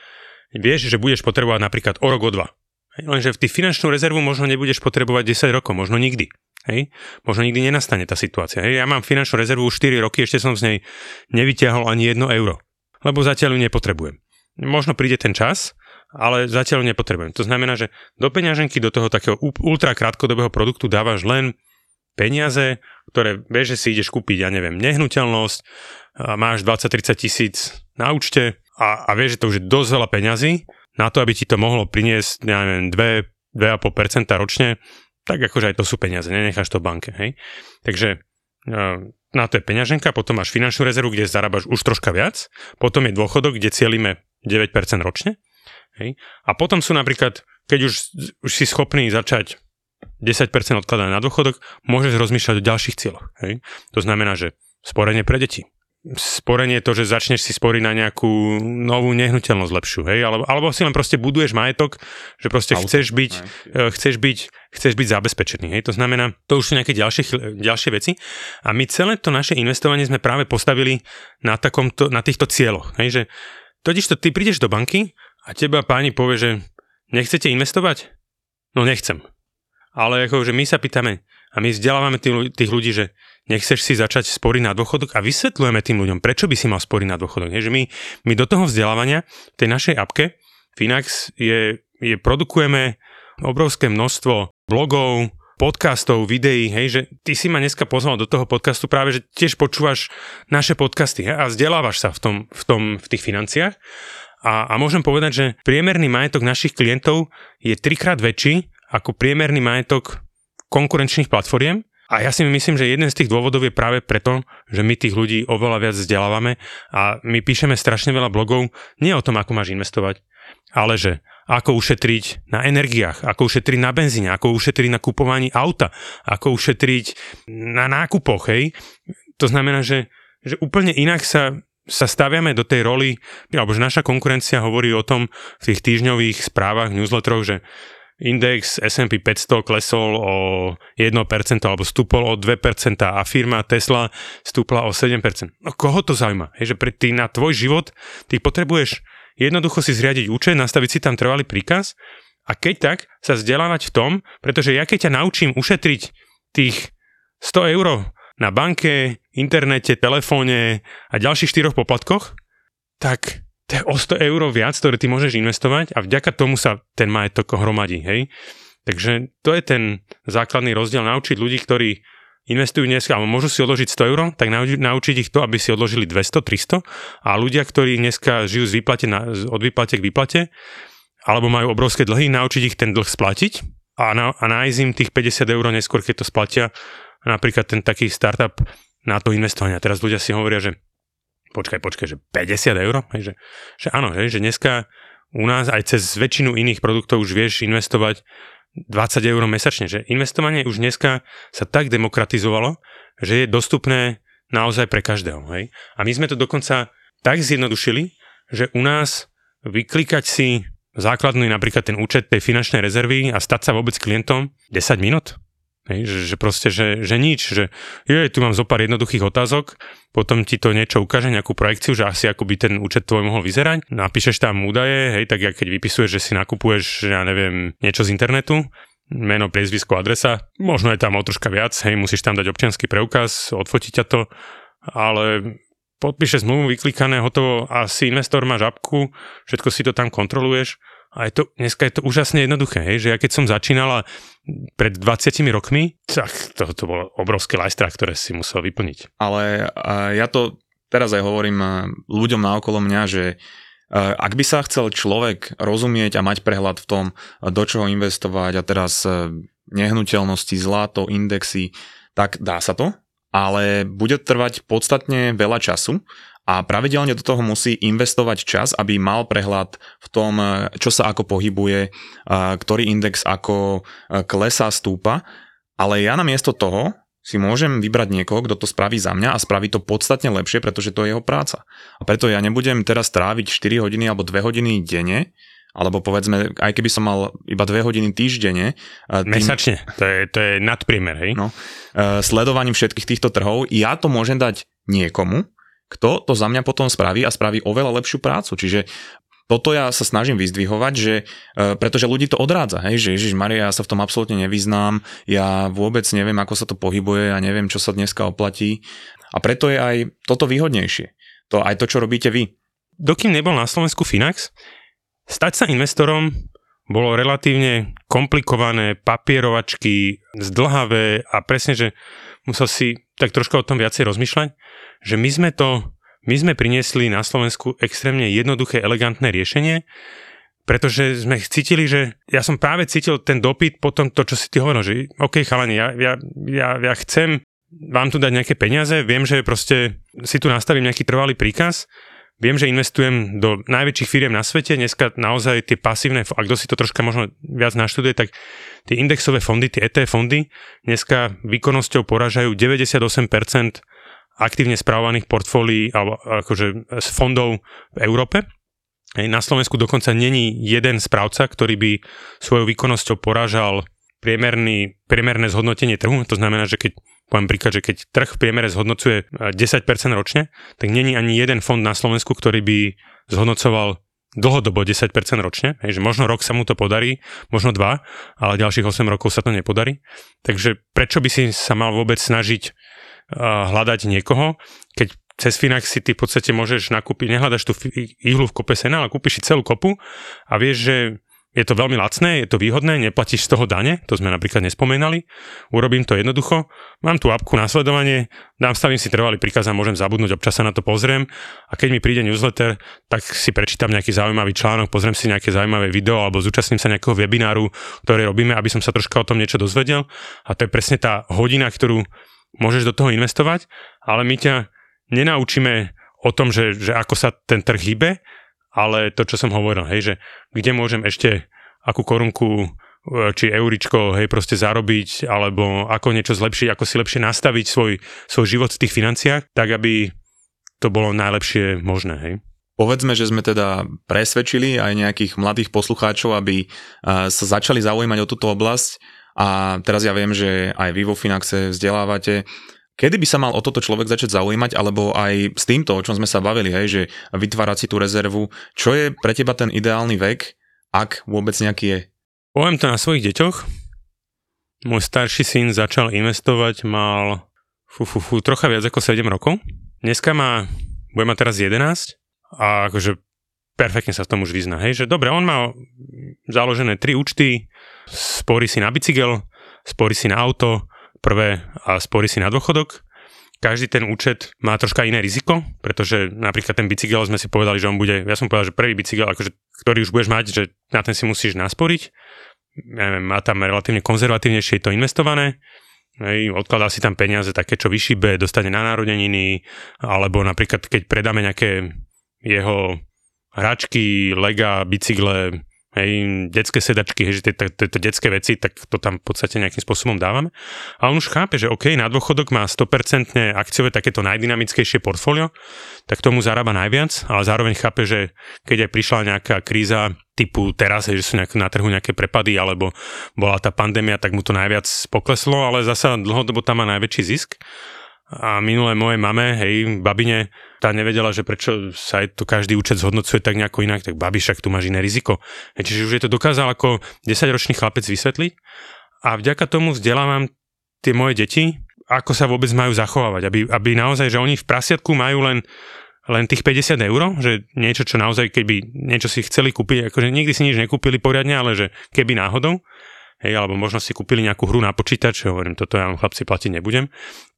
vieš, že budeš potrebovať napríklad o rok, o dva. Hej, lenže v tých finančnú rezervu možno nebudeš potrebovať 10 rokov, možno nikdy. Hej? Možno nikdy nenastane tá situácia. Hej? Ja mám finančnú rezervu už 4 roky, ešte som z nej nevyťahol ani 1 euro. Lebo zatiaľ ju nepotrebujem. Možno príde ten čas, ale zatiaľ ju nepotrebujem. To znamená, že do peňaženky, do toho takého ultra krátkodobého produktu dávaš len peniaze, ktoré vieš, že si ideš kúpiť, ja neviem, nehnuteľnosť, máš 20-30 tisíc na účte, a, a vieš, že to už je dosť veľa peňazí na to, aby ti to mohlo priniesť, ja neviem, 2, 2,5% ročne, tak akože aj to sú peniaze, nenecháš to v banke, hej. Takže e, na to je peňaženka, potom máš finančnú rezervu, kde zarábaš už troška viac, potom je dôchodok, kde cieľime 9% ročne, hej. A potom sú napríklad, keď už, už si schopný začať 10% odkladať na dôchodok, môžeš rozmýšľať o ďalších cieľoch, hej. To znamená, že sporenie pre deti, sporenie to, že začneš si sporiť na nejakú novú nehnuteľnosť lepšiu, hej, alebo, alebo si len proste buduješ majetok, že proste Auto, chceš byť, ne? chceš byť, chceš byť zabezpečený, hej, to znamená, to už sú nejaké ďalšie, ďalšie veci a my celé to naše investovanie sme práve postavili na, takomto, na týchto cieľoch, hej, že totiž to ty prídeš do banky a teba páni povie, že nechcete investovať? No nechcem. Ale akože my sa pýtame a my vzdelávame tých ľudí, že nechceš si začať sporiť na dôchodok a vysvetľujeme tým ľuďom, prečo by si mal sporiť na dôchodok. Je, že my, my do toho vzdelávania, tej našej apke, Finax, je, je produkujeme obrovské množstvo blogov, podcastov, videí, hej, že ty si ma dneska pozval do toho podcastu práve, že tiež počúvaš naše podcasty hej, a vzdelávaš sa v, tom, v, tom, v tých financiách. A, a môžem povedať, že priemerný majetok našich klientov je trikrát väčší ako priemerný majetok konkurenčných platformiem a ja si myslím, že jeden z tých dôvodov je práve preto, že my tých ľudí oveľa viac vzdelávame a my píšeme strašne veľa blogov nie o tom, ako máš investovať, ale že ako ušetriť na energiách, ako ušetriť na benzíne, ako ušetriť na kupovaní auta, ako ušetriť na nákupoch, hej. To znamená, že, že úplne inak sa sa staviame do tej roli, alebo že naša konkurencia hovorí o tom v tých týždňových správach, newsletteroch, že index S&P 500 klesol o 1% alebo stúpol o 2% a firma Tesla stúpla o 7%. No koho to zaujíma? Je, že pre ty na tvoj život ty potrebuješ jednoducho si zriadiť účet, nastaviť si tam trvalý príkaz a keď tak sa vzdelávať v tom, pretože ja keď ťa naučím ušetriť tých 100 eur na banke, internete, telefóne a ďalších štyroch poplatkoch, tak to je o 100 eur viac, ktoré ty môžeš investovať a vďaka tomu sa ten majetok hromadí, hej. Takže to je ten základný rozdiel, naučiť ľudí, ktorí investujú dneska, alebo môžu si odložiť 100 eur, tak naučiť ich to, aby si odložili 200, 300 a ľudia, ktorí dneska žijú z výplate na, od výplate k výplate, alebo majú obrovské dlhy, naučiť ich ten dlh splatiť a, na, a nájsť im tých 50 eur neskôr, keď to splatia, napríklad ten taký startup na to investovanie. Teraz ľudia si hovoria, že počkaj, počkaj, že 50 eur? Hej, že, že áno, hej, že dneska u nás aj cez väčšinu iných produktov už vieš investovať 20 eur mesačne, že investovanie už dneska sa tak demokratizovalo, že je dostupné naozaj pre každého. Hej? A my sme to dokonca tak zjednodušili, že u nás vyklikať si základný napríklad ten účet tej finančnej rezervy a stať sa vôbec klientom 10 minút. Hej, že, že proste, že, že nič, že je, tu mám zo pár jednoduchých otázok, potom ti to niečo ukáže, nejakú projekciu, že asi ako by ten účet tvoj mohol vyzerať, napíšeš tam údaje, hej, tak keď vypisuješ, že si nakupuješ, ja neviem, niečo z internetu, meno, priezvisko, adresa, možno je tam o troška viac, hej, musíš tam dať občianský preukaz, odfotiť ťa to, ale podpíše zmluvu, vyklikané, hotovo a si investor, máš apku, všetko si to tam kontroluješ a je to, dneska je to úžasne jednoduché, hej, že ja keď som začínala pred 20 rokmi, tak to, to bolo obrovské lajstra, ktoré si musel vyplniť. Ale ja to teraz aj hovorím ľuďom naokolo mňa, že ak by sa chcel človek rozumieť a mať prehľad v tom, do čoho investovať a teraz uh, nehnuteľnosti, zlato, indexy, tak dá sa to, ale bude trvať podstatne veľa času a pravidelne do toho musí investovať čas, aby mal prehľad v tom, čo sa ako pohybuje, ktorý index ako klesá, stúpa. Ale ja namiesto toho si môžem vybrať niekoho, kto to spraví za mňa a spraví to podstatne lepšie, pretože to je jeho práca. A preto ja nebudem teraz tráviť 4 hodiny alebo 2 hodiny denne, alebo povedzme, aj keby som mal iba 2 hodiny týždenne. Tým, Mesačne, to je, to je nadpriemer, hej? No, sledovaním všetkých týchto trhov, ja to môžem dať niekomu, kto to za mňa potom spraví a spraví oveľa lepšiu prácu. Čiže toto ja sa snažím vyzdvihovať, že, e, pretože ľudí to odrádza, hej, že Ježiš Maria, ja sa v tom absolútne nevyznám, ja vôbec neviem, ako sa to pohybuje, ja neviem, čo sa dneska oplatí. A preto je aj toto výhodnejšie. To aj to, čo robíte vy. Dokým nebol na Slovensku Finax, stať sa investorom bolo relatívne komplikované, papierovačky, zdlhavé a presne, že musel si tak troška o tom viacej rozmýšľať že my sme to, my sme priniesli na Slovensku extrémne jednoduché, elegantné riešenie, pretože sme cítili, že ja som práve cítil ten dopyt po tom, to, čo si ty hovoril, že OK, chalani, ja, ja, ja, ja chcem vám tu dať nejaké peniaze, viem, že proste si tu nastavím nejaký trvalý príkaz, viem, že investujem do najväčších firiem na svete, dneska naozaj tie pasívne, a kto si to troška možno viac naštuduje, tak tie indexové fondy, tie ETF fondy, dneska výkonnosťou poražajú 98% aktívne spravovaných portfólií alebo akože z fondov v Európe. Na Slovensku dokonca není jeden správca, ktorý by svojou výkonnosťou porážal priemerný, priemerné zhodnotenie trhu. To znamená, že keď poviem príklad, že keď trh v priemere zhodnocuje 10% ročne, tak není ani jeden fond na Slovensku, ktorý by zhodnocoval dlhodobo 10% ročne, hej, že možno rok sa mu to podarí, možno dva, ale ďalších 8 rokov sa to nepodarí. Takže prečo by si sa mal vôbec snažiť hľadať niekoho, keď cez Finax si ty v podstate môžeš nakúpiť, nehľadaš tú ihlu v kope sena, ale kúpiš si celú kopu a vieš, že je to veľmi lacné, je to výhodné, neplatíš z toho dane, to sme napríklad nespomenali, urobím to jednoducho, mám tú apku následovanie, dám, stavím si trvalý príkaz a môžem zabudnúť, občas sa na to pozriem. A keď mi príde newsletter, tak si prečítam nejaký zaujímavý článok, pozriem si nejaké zaujímavé video alebo zúčastním sa nejakého webináru, ktoré robíme, aby som sa troška o tom niečo dozvedel. A to je presne tá hodina, ktorú môžeš do toho investovať, ale my ťa nenaučíme o tom, že, že ako sa ten trh hýbe, ale to, čo som hovoril, hej, že kde môžem ešte akú korunku e, či euričko, hej, proste zarobiť, alebo ako niečo zlepšiť, ako si lepšie nastaviť svoj, svoj život v tých financiách, tak aby to bolo najlepšie možné, hej. Povedzme, že sme teda presvedčili aj nejakých mladých poslucháčov, aby sa začali zaujímať o túto oblasť a teraz ja viem, že aj vy vo Finaxe vzdelávate. Kedy by sa mal o toto človek začať zaujímať, alebo aj s týmto, o čom sme sa bavili, hej, že vytvárať si tú rezervu, čo je pre teba ten ideálny vek, ak vôbec nejaký je? Poviem to na svojich deťoch. Môj starší syn začal investovať, mal fú, fú, fú, trocha viac ako 7 rokov. Dneska má, bude mať teraz 11 a akože perfektne sa v tom už vyzná, hej, že dobre, on má založené tri účty, sporí si na bicykel, sporí si na auto, prvé a sporí si na dôchodok. Každý ten účet má troška iné riziko, pretože napríklad ten bicykel sme si povedali, že on bude, ja som povedal, že prvý bicykel, akože, ktorý už budeš mať, že na ten si musíš nasporiť. Neviem, má tam relatívne konzervatívnejšie to investované, Hej, odkladá si tam peniaze také, čo vyšíbe, dostane na narodeniny, alebo napríklad keď predáme nejaké jeho hračky, lega, bicykle, hej, detské sedačky, hej, že tieto detské veci, tak to tam v podstate nejakým spôsobom dávame. A on už chápe, že OK, na dôchodok má 100% akciové takéto najdynamickejšie portfólio, tak tomu zarába najviac, ale zároveň chápe, že keď aj prišla nejaká kríza typu teraz, hej, že sú nejak, na trhu nejaké prepady, alebo bola tá pandémia, tak mu to najviac pokleslo, ale zasa dlhodobo tam má najväčší zisk. A minulé moje mame, hej, babine, tá nevedela, že prečo sa aj to každý účet zhodnocuje tak nejako inak, tak babi, však tu máš iné riziko. Hej, čiže už je to dokázal ako 10-ročný chlapec vysvetliť a vďaka tomu vzdelávam tie moje deti, ako sa vôbec majú zachovávať, aby, aby naozaj, že oni v prasiatku majú len len tých 50 eur, že niečo, čo naozaj, keby niečo si chceli kúpiť, akože nikdy si nič nekúpili poriadne, ale že keby náhodou, hej, alebo možno si kúpili nejakú hru na počítač, hovorím, toto ja vám chlapci platiť nebudem,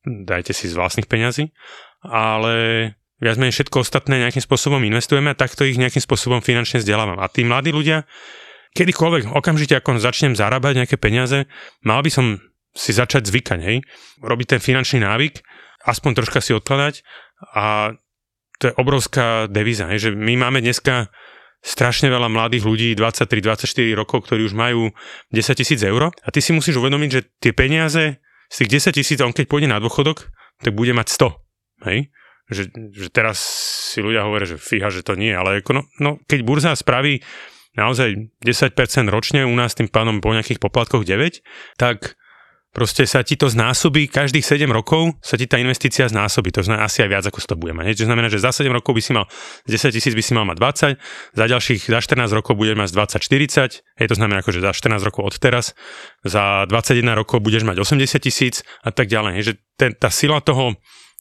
dajte si z vlastných peňazí, ale viac menej všetko ostatné nejakým spôsobom investujeme a takto ich nejakým spôsobom finančne vzdelávam. A tí mladí ľudia, kedykoľvek, okamžite ako začnem zarábať nejaké peniaze, mal by som si začať zvykať, hej, robiť ten finančný návyk, aspoň troška si odkladať a to je obrovská devíza, hej, že my máme dneska strašne veľa mladých ľudí, 23-24 rokov, ktorí už majú 10 tisíc eur a ty si musíš uvedomiť, že tie peniaze z tých 10 tisíc, on keď pôjde na dôchodok, tak bude mať 100. Hej? Že, že teraz si ľudia hovoria, že fíha, že to nie, ale ako no, no, keď burza spraví naozaj 10% ročne, u nás tým pánom po nejakých poplatkoch 9, tak proste sa ti to znásobí, každých 7 rokov sa ti tá investícia znásobí, to znamená asi aj viac ako 100 bude mať. To znamená, že za 7 rokov by si mal, z 10 tisíc by si mal mať 20, za ďalších, za 14 rokov budeš mať 20-40, hej, to znamená že za 14 rokov od teraz, za 21 rokov budeš mať 80 tisíc a tak ďalej. Hej, že ten, tá sila toho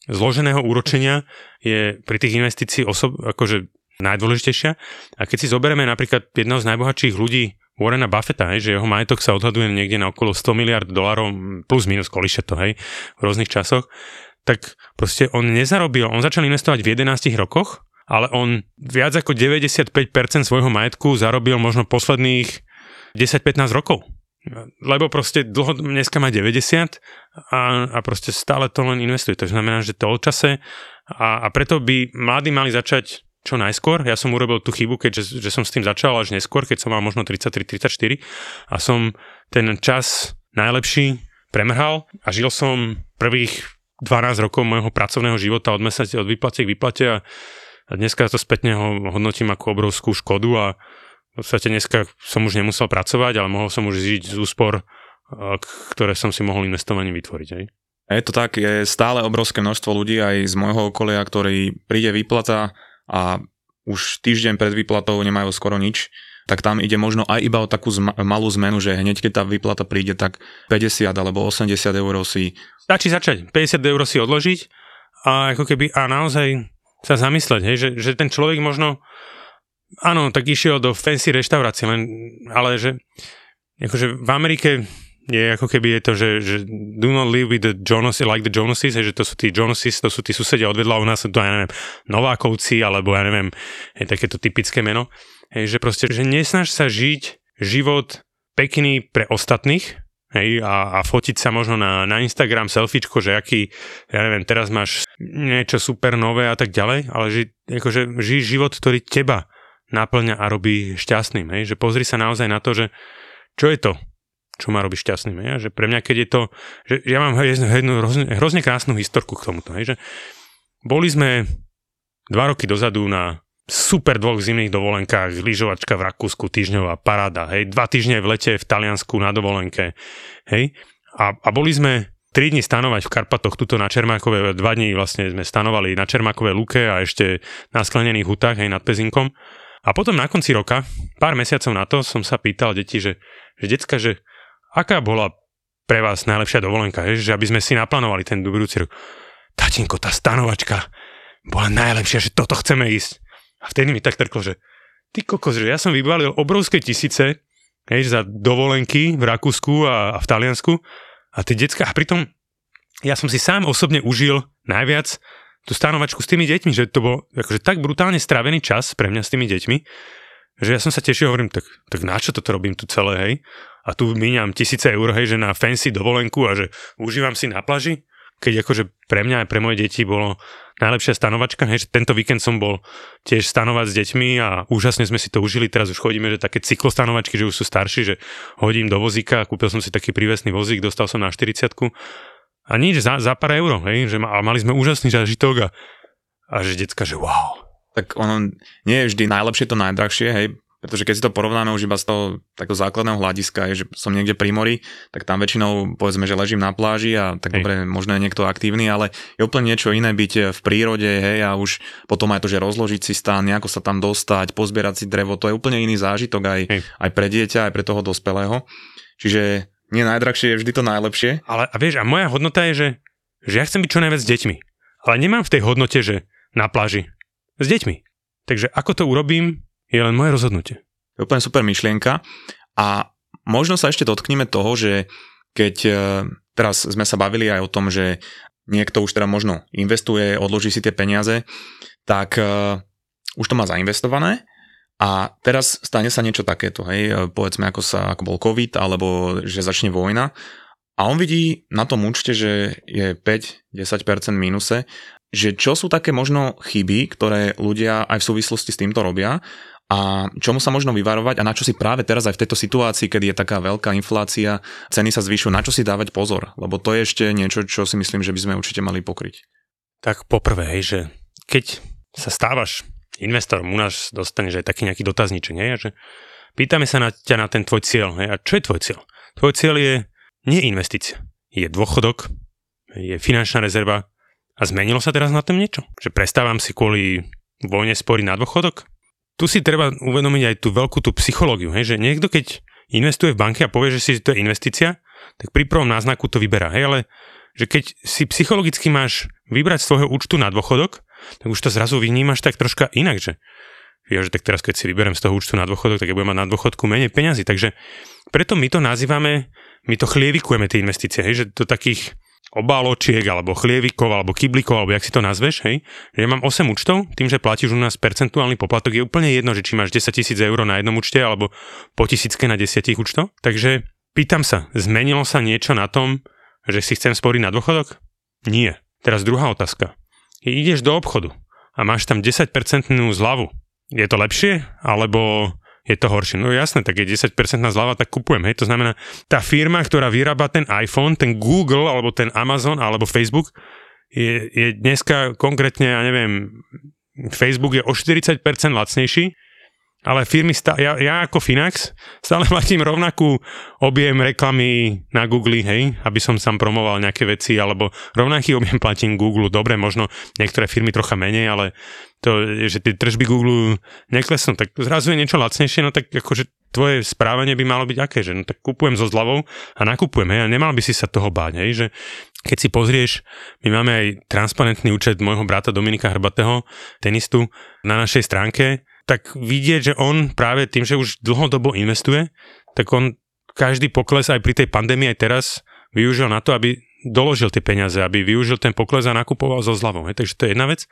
zloženého úročenia je pri tých investícií osob, akože najdôležitejšia. A keď si zoberieme napríklad jedného z najbohatších ľudí Warrena Buffetta, hej, že jeho majetok sa odhaduje niekde na okolo 100 miliard dolarov, plus minus koliše to, hej, v rôznych časoch, tak proste on nezarobil, on začal investovať v 11 rokoch, ale on viac ako 95% svojho majetku zarobil možno posledných 10-15 rokov. Lebo proste dlho, dneska má 90 a, a proste stále to len investuje. To znamená, že to od čase a, a preto by mladí mali začať čo najskôr. Ja som urobil tú chybu, keďže že som s tým začal až neskôr, keď som mal možno 33-34 a som ten čas najlepší premrhal a žil som prvých 12 rokov môjho pracovného života od mesiaca od výplate k výplate a, dneska to spätne ho hodnotím ako obrovskú škodu a v podstate dneska som už nemusel pracovať, ale mohol som už žiť z úspor, ktoré som si mohol investovaním vytvoriť. Aj. Je to tak, je stále obrovské množstvo ľudí aj z môjho okolia, ktorí príde výplata a už týždeň pred výplatou nemajú skoro nič, tak tam ide možno aj iba o takú zma- malú zmenu, že hneď keď tá výplata príde, tak 50 alebo 80 eur si... Stačí začať, 50 eur si odložiť a ako keby a naozaj sa zamysleť, hej, že, že ten človek možno áno, tak išiel do fancy reštaurácie, len, ale že akože v Amerike je ako keby je to, že, že do not live with the Jonas, like the Jonases, že to sú tí Jonases, to sú tí susedia odvedla, u nás to, ja neviem, Novákovci, alebo ja neviem, je takéto typické meno. Hej, že proste, že nesnaž sa žiť život pekný pre ostatných, hej, a, a fotiť sa možno na, na Instagram selfiečko, že aký, ja neviem, teraz máš niečo super nové a tak ďalej, ale ži, akože žij život, ktorý teba naplňa a robí šťastným. Hej? Že pozri sa naozaj na to, že čo je to, čo ma robí šťastným. Hej? Že pre mňa, keď je to, že ja mám jednu hrozne, hrozne krásnu historku k tomuto. Hej? Že boli sme dva roky dozadu na super dvoch zimných dovolenkách, lyžovačka v Rakúsku, týždňová paráda, hej, dva týždne v lete v Taliansku na dovolenke, hej, a, a boli sme 3 dní stanovať v Karpatoch, tuto na Čermákové, dva dní vlastne sme stanovali na Čermákové luke a ešte na sklenených hutách, hej, nad Pezinkom. A potom na konci roka, pár mesiacov na to, som sa pýtal deti, že, že decka, že aká bola pre vás najlepšia dovolenka, hej, že aby sme si naplánovali ten budúci rok. Tatinko, tá stanovačka bola najlepšia, že toto chceme ísť. A vtedy mi tak trklo, že ty kokos, že ja som vybalil obrovské tisíce hej, za dovolenky v Rakúsku a, a v Taliansku a tie decka, a pritom ja som si sám osobne užil najviac tú stanovačku s tými deťmi, že to bol akože tak brutálne strávený čas pre mňa s tými deťmi, že ja som sa tešil, hovorím, tak, tak na čo toto robím tu celé, hej? A tu míňam tisíce eur, hej, že na fancy dovolenku a že užívam si na plaži, keď akože pre mňa aj pre moje deti bolo najlepšia stanovačka, hej, že tento víkend som bol tiež stanovať s deťmi a úžasne sme si to užili, teraz už chodíme, že také cyklostanovačky, že už sú starší, že hodím do vozíka, kúpil som si taký prívesný vozík, dostal som na 40 a nič, za, za pár euro, hej, že ma, a mali sme úžasný zážitok a, a že decka, že wow. Tak ono nie je vždy najlepšie to najdrahšie, hej, pretože keď si to porovnáme už iba z toho takého základného hľadiska, je, že som niekde pri mori, tak tam väčšinou povedzme, že ležím na pláži a tak hej. dobre, možno je niekto aktívny, ale je úplne niečo iné byť v prírode, hej, a už potom aj to, že rozložiť si stán, nejako sa tam dostať, pozbierať si drevo, to je úplne iný zážitok aj, aj pre dieťa, aj pre toho dospelého. Čiže nie najdrahšie je vždy to najlepšie. Ale a vieš, a moja hodnota je, že, že ja chcem byť čo najviac s deťmi. Ale nemám v tej hodnote, že na pláži. S deťmi. Takže ako to urobím, je len moje rozhodnutie. Je úplne super myšlienka. A možno sa ešte dotkneme toho, že keď e, teraz sme sa bavili aj o tom, že niekto už teda možno investuje, odloží si tie peniaze, tak uh, už to má zainvestované. A teraz stane sa niečo takéto, hej, e, povedzme ako, sa, ako bol COVID, alebo že začne vojna. A on vidí na tom účte, že je 5-10% mínuse, že čo sú také možno chyby, ktoré ľudia aj v súvislosti s týmto robia a čomu sa možno vyvarovať a na čo si práve teraz aj v tejto situácii, keď je taká veľká inflácia, ceny sa zvyšujú, na čo si dávať pozor, lebo to je ešte niečo, čo si myslím, že by sme určite mali pokryť. Tak poprvé, hej, že keď sa stávaš investorom, u nás dostaneš aj taký nejaký dotazníček, nie? že pýtame sa na ťa na ten tvoj cieľ. Hej? A čo je tvoj cieľ? Tvoj cieľ je nie investícia, je dôchodok, je finančná rezerva a zmenilo sa teraz na tom niečo? Že prestávam si kvôli vojne spory na dôchodok? tu si treba uvedomiť aj tú veľkú tú psychológiu, hej, že niekto keď investuje v banke a povie, že si to je investícia, tak pri prvom náznaku to vyberá, hej, ale že keď si psychologicky máš vybrať svojho účtu na dôchodok, tak už to zrazu vnímaš tak troška inak, že ja, že tak teraz keď si vyberiem z toho účtu na dôchodok, tak ja budem mať na dôchodku menej peňazí. Takže preto my to nazývame, my to chlievikujeme tie investície, hej, že do takých obáločiek, alebo chlievikov, alebo kyblikov, alebo jak si to nazveš, hej, že ja mám 8 účtov, tým, že platíš u nás percentuálny poplatok, je úplne jedno, že či máš 10 tisíc eur na jednom účte, alebo po tisícke na 10 účtoch. Takže pýtam sa, zmenilo sa niečo na tom, že si chcem sporiť na dôchodok? Nie. Teraz druhá otázka. Ideš do obchodu a máš tam 10% zľavu. Je to lepšie? Alebo je to horšie. No jasné, tak je 10% zľava, tak kupujem. Hej. To znamená, tá firma, ktorá vyrába ten iPhone, ten Google, alebo ten Amazon, alebo Facebook, je, je dneska konkrétne, ja neviem, Facebook je o 40% lacnejší, ale firmy, stá, ja, ja ako Finax stále platím rovnakú objem reklamy na Google, hej, aby som sám promoval nejaké veci, alebo rovnaký objem platím Google, dobre, možno niektoré firmy trocha menej, ale to, že tie tržby Google neklesnú, tak zrazu je niečo lacnejšie, no tak akože tvoje správanie by malo byť aké, že no tak kupujem so zľavou a nakupujem, hej, a nemal by si sa toho báť, hej, že keď si pozrieš, my máme aj transparentný účet môjho brata Dominika Hrbatého, tenistu, na našej stránke, tak vidieť, že on práve tým, že už dlhodobo investuje, tak on každý pokles aj pri tej pandémii aj teraz využil na to, aby doložil tie peniaze, aby využil ten pokles a nakupoval so zľavou. Takže to je jedna vec.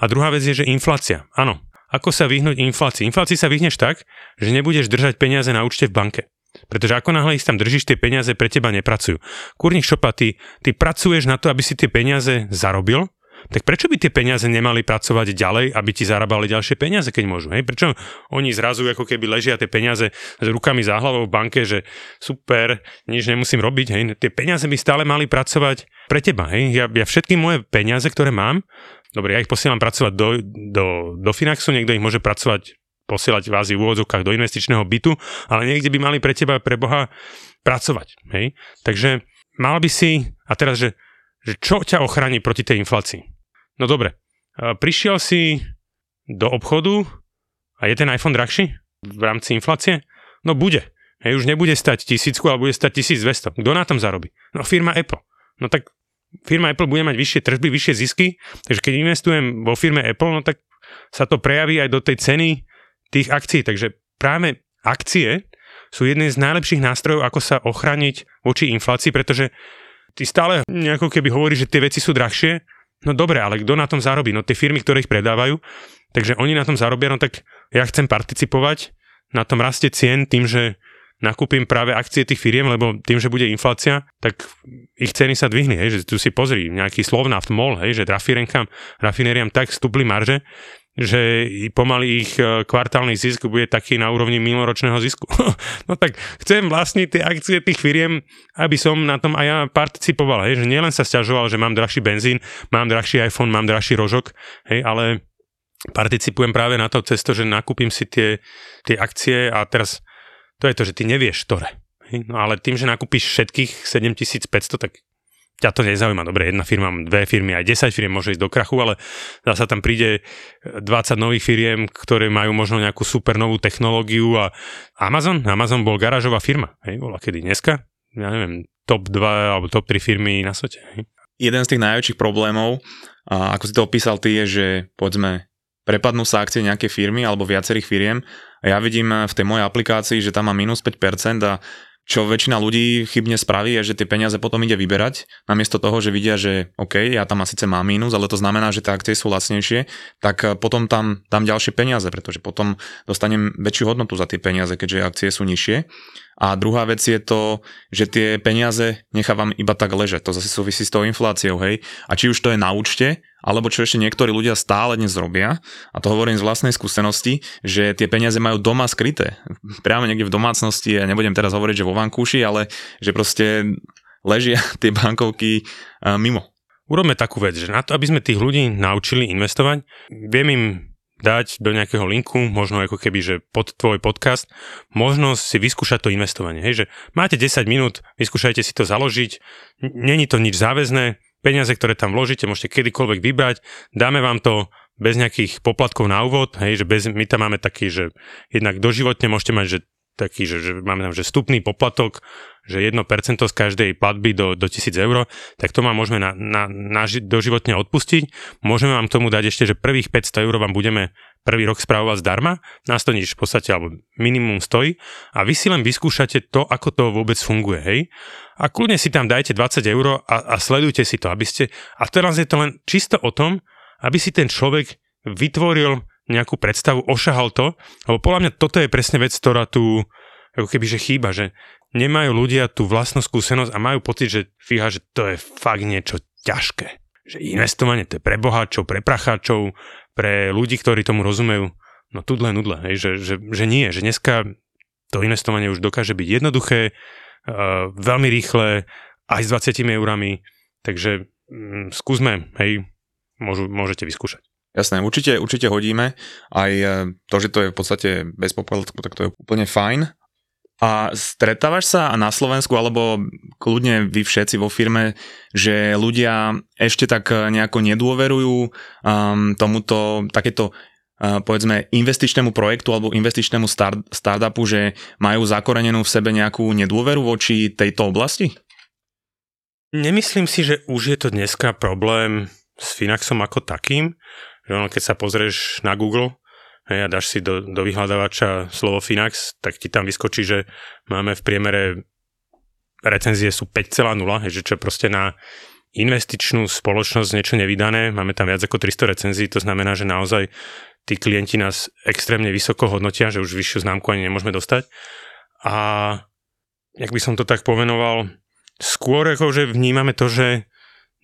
A druhá vec je, že inflácia. Áno, ako sa vyhnúť inflácii? Inflácii sa vyhneš tak, že nebudeš držať peniaze na účte v banke. Pretože ako náhle ich tam držíš, tie peniaze pre teba nepracujú. Kurník šopa, ty, ty pracuješ na to, aby si tie peniaze zarobil tak prečo by tie peniaze nemali pracovať ďalej, aby ti zarábali ďalšie peniaze, keď môžu? Hej? Prečo oni zrazu ako keby ležia tie peniaze s rukami za hlavou v banke, že super, nič nemusím robiť, hej? tie peniaze by stále mali pracovať pre teba. Hej? Ja, ja všetky moje peniaze, ktoré mám, dobre, ja ich posielam pracovať do, do, do Finaxu, niekto ich môže pracovať posielať vás v úvodzovkách do investičného bytu, ale niekde by mali pre teba, pre Boha, pracovať. Hej? Takže mal by si, a teraz, že, že čo ťa ochráni proti tej inflácii? No dobre, prišiel si do obchodu a je ten iPhone drahší v rámci inflácie? No bude. Hej, už nebude stať tisícku, ale bude stať 1200. Kto na tom zarobí? No firma Apple. No tak firma Apple bude mať vyššie tržby, vyššie zisky, takže keď investujem vo firme Apple, no tak sa to prejaví aj do tej ceny tých akcií. Takže práve akcie sú jedným z najlepších nástrojov, ako sa ochrániť voči inflácii, pretože ty stále nejako keby hovoríš, že tie veci sú drahšie, no dobre, ale kto na tom zarobí? No tie firmy, ktoré ich predávajú, takže oni na tom zarobia, no tak ja chcem participovať na tom raste cien tým, že nakúpim práve akcie tých firiem, lebo tým, že bude inflácia, tak ich ceny sa dvihli, hej, že tu si pozri, nejaký Slovnaft MOL, hej, že rafinériám tak stúpli marže, že pomaly ich e, kvartálny zisk bude taký na úrovni minuloročného zisku. no tak chcem vlastniť tie akcie tých firiem, aby som na tom aj ja participoval, hej, že nielen sa stiažoval, že mám drahší benzín, mám drahší iPhone, mám drahší rožok, hej, ale participujem práve na to cesto, že nakúpim si tie, tie akcie a teraz to je to, že ty nevieš, ktoré. No ale tým, že nakúpiš všetkých 7500, tak ťa to nezaujíma. Dobre, jedna firma, dve firmy, aj 10 firiem môže ísť do krachu, ale zasa tam príde 20 nových firiem, ktoré majú možno nejakú super novú technológiu a Amazon, Amazon bol garážová firma, hej, bola kedy dneska, ja neviem, top 2 alebo top 3 firmy na svete. Hej. Jeden z tých najväčších problémov, a ako si to opísal ty, je, že povedzme, prepadnú sa akcie nejaké firmy alebo viacerých firiem a ja vidím v tej mojej aplikácii, že tam má minus 5% a čo väčšina ľudí chybne spraví, je, že tie peniaze potom ide vyberať, namiesto toho, že vidia, že OK, ja tam síce mám mínus, ale to znamená, že tie akcie sú lacnejšie, tak eh, potom tam dám ďalšie peniaze, pretože potom dostanem väčšiu hodnotu za tie peniaze, keďže akcie sú nižšie. A druhá vec je to, že tie peniaze nechávam iba tak ležať. To zase súvisí s tou infláciou, hej. A či už to je na účte, alebo čo ešte niektorí ľudia stále dnes robia, a to hovorím z vlastnej skúsenosti, že tie peniaze majú doma skryté. Priamo niekde v domácnosti, ja nebudem teraz hovoriť, že vo vankúši, ale že proste ležia tie bankovky mimo. Urobme takú vec, že na to, aby sme tých ľudí naučili investovať, viem im dať do nejakého linku, možno ako keby, že pod tvoj podcast, možnosť si vyskúšať to investovanie. Hej, že máte 10 minút, vyskúšajte si to založiť, není to nič záväzné, peniaze, ktoré tam vložíte, môžete kedykoľvek vybrať, dáme vám to bez nejakých poplatkov na úvod, hej, že bez, my tam máme taký, že jednak doživotne môžete mať, že taký, že, že máme tam, že vstupný poplatok, že 1% z každej platby do, do 1000 eur, tak to vám môžeme na, na, na doživotne odpustiť. Môžeme vám tomu dať ešte, že prvých 500 eur vám budeme prvý rok správovať zdarma, nás to nič v podstate, alebo minimum stojí a vy si len vyskúšate to, ako to vôbec funguje, hej. A kľudne si tam dajte 20 eur a, a sledujte si to, aby ste, a teraz je to len čisto o tom, aby si ten človek vytvoril nejakú predstavu, ošahal to, lebo podľa mňa toto je presne vec, ktorá tu ako keby, že chýba, že nemajú ľudia tú vlastnú skúsenosť a majú pocit, že fíha, že to je fakt niečo ťažké. Že investovanie to je pre boháčov, pre pracháčov, pre ľudí, ktorí tomu rozumejú. No tudle nudle, hej, že, že, že nie, že dneska to investovanie už dokáže byť jednoduché, uh, veľmi rýchle, aj s 20 eurami, takže um, skúsme, hej, môžu, môžete vyskúšať. Jasné, určite, určite hodíme. Aj e, to, že to je v podstate bez poplatku, tak to je úplne fajn. A stretávaš sa na Slovensku, alebo kľudne vy všetci vo firme, že ľudia ešte tak nejako nedôverujú um, tomuto, takéto uh, povedzme investičnému projektu alebo investičnému start, startupu, že majú zakorenenú v sebe nejakú nedôveru voči tejto oblasti? Nemyslím si, že už je to dneska problém s Finaxom ako takým ono, keď sa pozrieš na Google hej, a dáš si do, do vyhľadávača slovo Finax, tak ti tam vyskočí, že máme v priemere recenzie sú 5,0, hej, že čo proste na investičnú spoločnosť niečo nevydané, máme tam viac ako 300 recenzií, to znamená, že naozaj tí klienti nás extrémne vysoko hodnotia, že už vyššiu známku ani nemôžeme dostať. A jak by som to tak povenoval, skôr ako, že vnímame to, že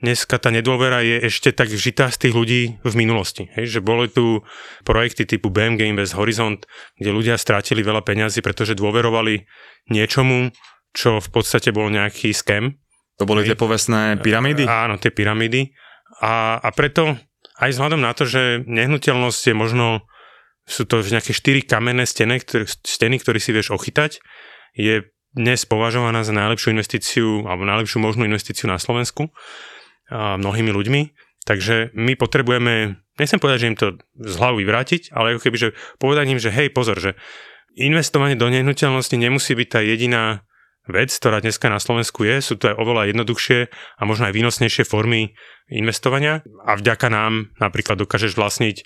dneska tá nedôvera je ešte tak žitá z tých ľudí v minulosti. Hej, že boli tu projekty typu BMG Invest Horizont, kde ľudia strátili veľa peňazí, pretože dôverovali niečomu, čo v podstate bol nejaký scam. To boli tie povestné pyramídy? Áno, tie pyramídy. A, a preto aj vzhľadom na to, že nehnuteľnosť je možno, sú to nejaké štyri kamenné steny, ktoré, steny, ktoré si vieš ochytať, je dnes považovaná za najlepšiu investíciu alebo najlepšiu možnú investíciu na Slovensku mnohými ľuďmi. Takže my potrebujeme, nechcem povedať, že im to z hlavy vyvrátiť, ale ako keby, že povedať im, že hej, pozor, že investovanie do nehnuteľnosti nemusí byť tá jediná vec, ktorá dneska na Slovensku je. Sú to aj oveľa jednoduchšie a možno aj výnosnejšie formy investovania a vďaka nám napríklad dokážeš vlastniť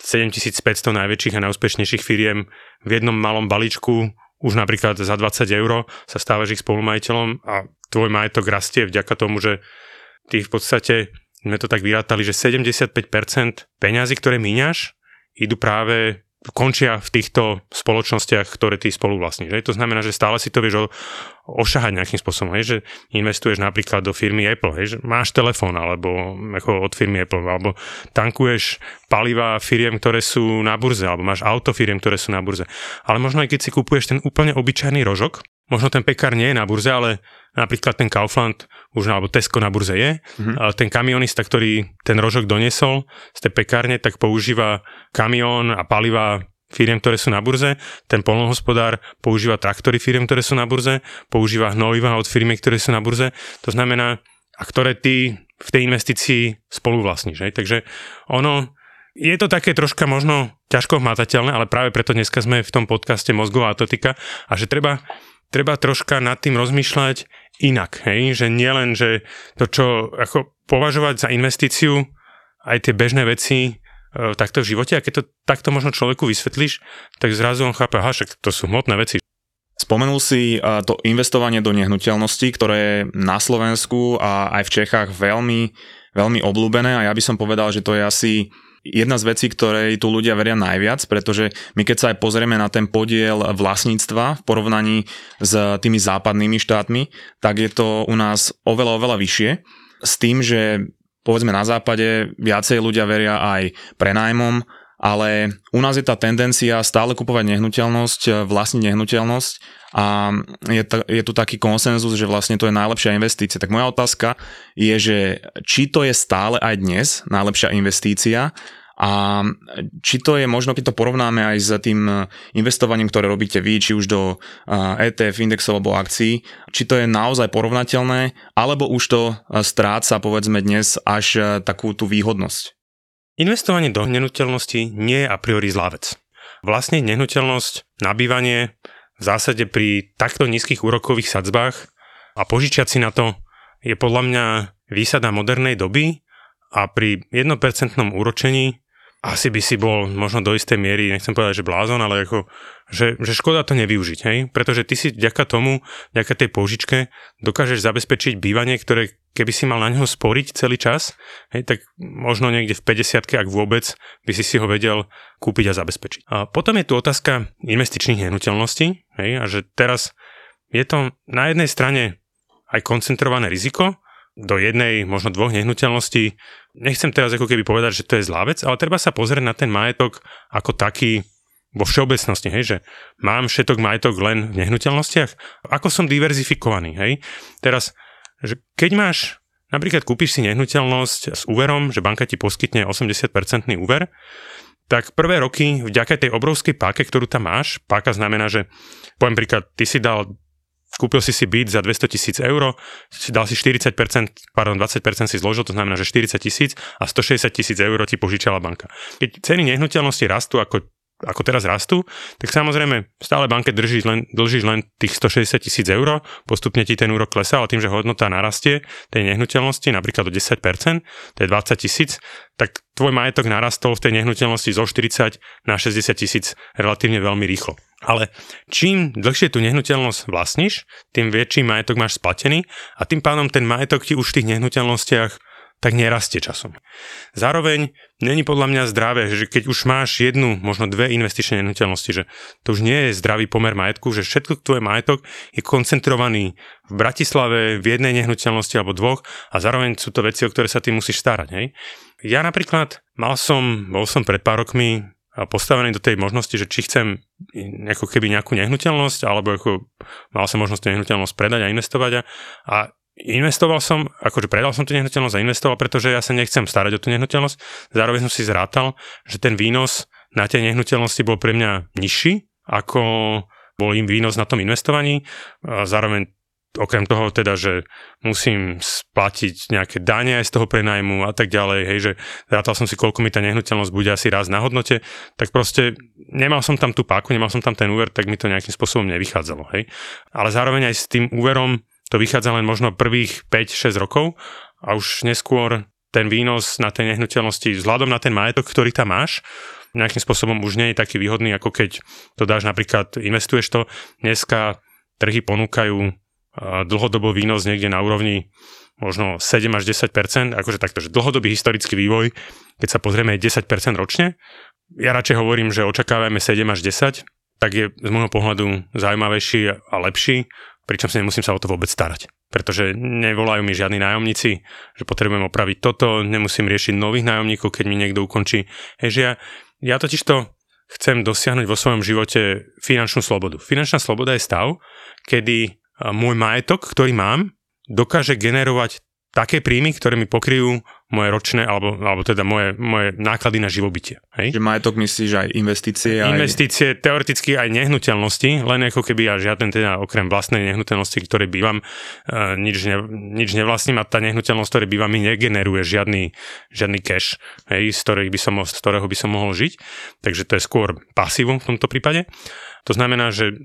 7500 najväčších a najúspešnejších firiem v jednom malom balíčku už napríklad za 20 eur sa stávaš ich spolumajiteľom a tvoj majetok rastie vďaka tomu, že ty v podstate, sme to tak vyrátali, že 75% peňazí, ktoré míňaš, idú práve končia v týchto spoločnostiach, ktoré ty spolu vlastníš. To znamená, že stále si to vieš ošahať nejakým spôsobom, hej? že investuješ napríklad do firmy Apple, hej? že máš telefón alebo ako od firmy Apple, alebo tankuješ paliva firiem, ktoré sú na burze, alebo máš auto firiem, ktoré sú na burze. Ale možno aj keď si kupuješ ten úplne obyčajný rožok, možno ten pekár nie je na burze, ale napríklad ten Kaufland už alebo Tesco na burze je. Mm-hmm. A ten kamionista, ktorý ten rožok doniesol z tej pekárne, tak používa kamión a paliva firiem, ktoré sú na burze, ten polnohospodár používa traktory firiem, ktoré sú na burze, používa hnojiva od firmy, ktoré sú na burze, to znamená, a ktoré ty v tej investícii spolu vlastníš. Hej? Takže ono, je to také troška možno ťažko hmatateľné, ale práve preto dneska sme v tom podcaste Mozgová atletika a že treba, treba troška nad tým rozmýšľať inak, hej? že nielen, že to, čo ako považovať za investíciu, aj tie bežné veci e, takto v živote a keď to takto možno človeku vysvetlíš, tak zrazu on chápe, aha, však to sú hmotné veci. Spomenul si to investovanie do nehnuteľností, ktoré je na Slovensku a aj v Čechách veľmi, veľmi obľúbené a ja by som povedal, že to je asi jedna z vecí, ktorej tu ľudia veria najviac, pretože my keď sa aj pozrieme na ten podiel vlastníctva v porovnaní s tými západnými štátmi, tak je to u nás oveľa, oveľa vyššie. S tým, že povedzme na západe viacej ľudia veria aj prenájmom, ale u nás je tá tendencia stále kupovať nehnuteľnosť, vlastniť nehnuteľnosť a je, to, je tu taký konsenzus, že vlastne to je najlepšia investícia. Tak moja otázka je, že či to je stále aj dnes najlepšia investícia a či to je možno, keď to porovnáme aj s tým investovaním, ktoré robíte vy, či už do ETF indexov alebo akcií, či to je naozaj porovnateľné, alebo už to stráca povedzme dnes až takú tú výhodnosť. Investovanie do nehnuteľnosti nie je a priori zlá vec. Vlastne nehnuteľnosť, nabývanie v zásade pri takto nízkych úrokových sadzbách a požičiať si na to je podľa mňa výsada modernej doby a pri 1% úročení asi by si bol možno do istej miery, nechcem povedať, že blázon, ale ako, že, že škoda to nevyužiť, hej? Pretože ty si vďaka tomu, vďaka tej požičke dokážeš zabezpečiť bývanie, ktoré keby si mal na neho sporiť celý čas, hej, tak možno niekde v 50 ak vôbec, by si si ho vedel kúpiť a zabezpečiť. A potom je tu otázka investičných nehnuteľností, hej, a že teraz je to na jednej strane aj koncentrované riziko, do jednej, možno dvoch nehnuteľností. Nechcem teraz ako keby povedať, že to je zlá vec, ale treba sa pozrieť na ten majetok ako taký vo všeobecnosti, hej, že mám všetok majetok len v nehnuteľnostiach, ako som diverzifikovaný, hej. Teraz, že keď máš, napríklad kúpiš si nehnuteľnosť s úverom, že banka ti poskytne 80% úver, tak prvé roky vďaka tej obrovskej páke, ktorú tam máš, páka znamená, že poviem príklad, ty si dal kúpil si si byt za 200 tisíc eur, dal si 40%, pardon, 20% si zložil, to znamená, že 40 tisíc a 160 tisíc eur ti požičala banka. Keď ceny nehnuteľnosti rastú ako ako teraz rastú, tak samozrejme stále banke držíš len, dlžíš len tých 160 tisíc eur, postupne ti ten úrok klesá, ale tým, že hodnota narastie tej nehnuteľnosti napríklad o 10%, to je 20 tisíc, tak tvoj majetok narastol v tej nehnuteľnosti zo 40 na 60 tisíc relatívne veľmi rýchlo. Ale čím dlhšie tú nehnuteľnosť vlastníš, tým väčší majetok máš splatený a tým pádom ten majetok ti už v tých nehnuteľnostiach tak nerastie časom. Zároveň není podľa mňa zdravé, že keď už máš jednu, možno dve investičné nehnuteľnosti, že to už nie je zdravý pomer majetku, že všetko tvoj majetok je koncentrovaný v Bratislave v jednej nehnuteľnosti alebo dvoch a zároveň sú to veci, o ktoré sa ty musíš starať. Hej? Ja napríklad mal som, bol som pred pár rokmi postavený do tej možnosti, že či chcem ako keby nejakú nehnuteľnosť, alebo ako mal som možnosť nehnuteľnosť predať a investovať a, a investoval som, akože predal som tú nehnuteľnosť a investoval, pretože ja sa nechcem starať o tú nehnuteľnosť. Zároveň som si zrátal, že ten výnos na tej nehnuteľnosti bol pre mňa nižší, ako bol im výnos na tom investovaní. A zároveň okrem toho teda, že musím splatiť nejaké dane aj z toho prenajmu a tak ďalej, hej, že rátal som si, koľko mi tá nehnuteľnosť bude asi raz na hodnote, tak proste nemal som tam tú páku, nemal som tam ten úver, tak mi to nejakým spôsobom nevychádzalo, hej. Ale zároveň aj s tým úverom to vychádza len možno prvých 5-6 rokov a už neskôr ten výnos na tej nehnuteľnosti vzhľadom na ten majetok, ktorý tam máš, nejakým spôsobom už nie je taký výhodný, ako keď to dáš napríklad, investuješ to. Dneska trhy ponúkajú dlhodobo výnos niekde na úrovni možno 7 až 10% akože takto, že dlhodobý historický vývoj, keď sa pozrieme, je 10 ročne. Ja radšej hovorím, že očakávame 7 až 10, tak je z môjho pohľadu zaujímavejší a lepší pričom si nemusím sa o to vôbec starať. Pretože nevolajú mi žiadni nájomníci, že potrebujem opraviť toto, nemusím riešiť nových nájomníkov, keď mi niekto ukončí. Hej, že ja, ja totiž to chcem dosiahnuť vo svojom živote finančnú slobodu. Finančná sloboda je stav, kedy môj majetok, ktorý mám, dokáže generovať také príjmy, ktoré mi pokryjú moje ročné, alebo, alebo teda moje, moje náklady na živobytie. Hej? Že majetok myslíš aj investície? Aj... Investície, teoreticky aj nehnuteľnosti, len ako keby ja žiaden teda okrem vlastnej nehnuteľnosti, ktoré bývam, uh, nič, ne, nič nevlastním a tá nehnuteľnosť, ktoré bývam, mi negeneruje žiadny, žiadny cash, hej, z, ktorých by som, z ktorého by som mohol žiť. Takže to je skôr pasívum v tomto prípade. To znamená, že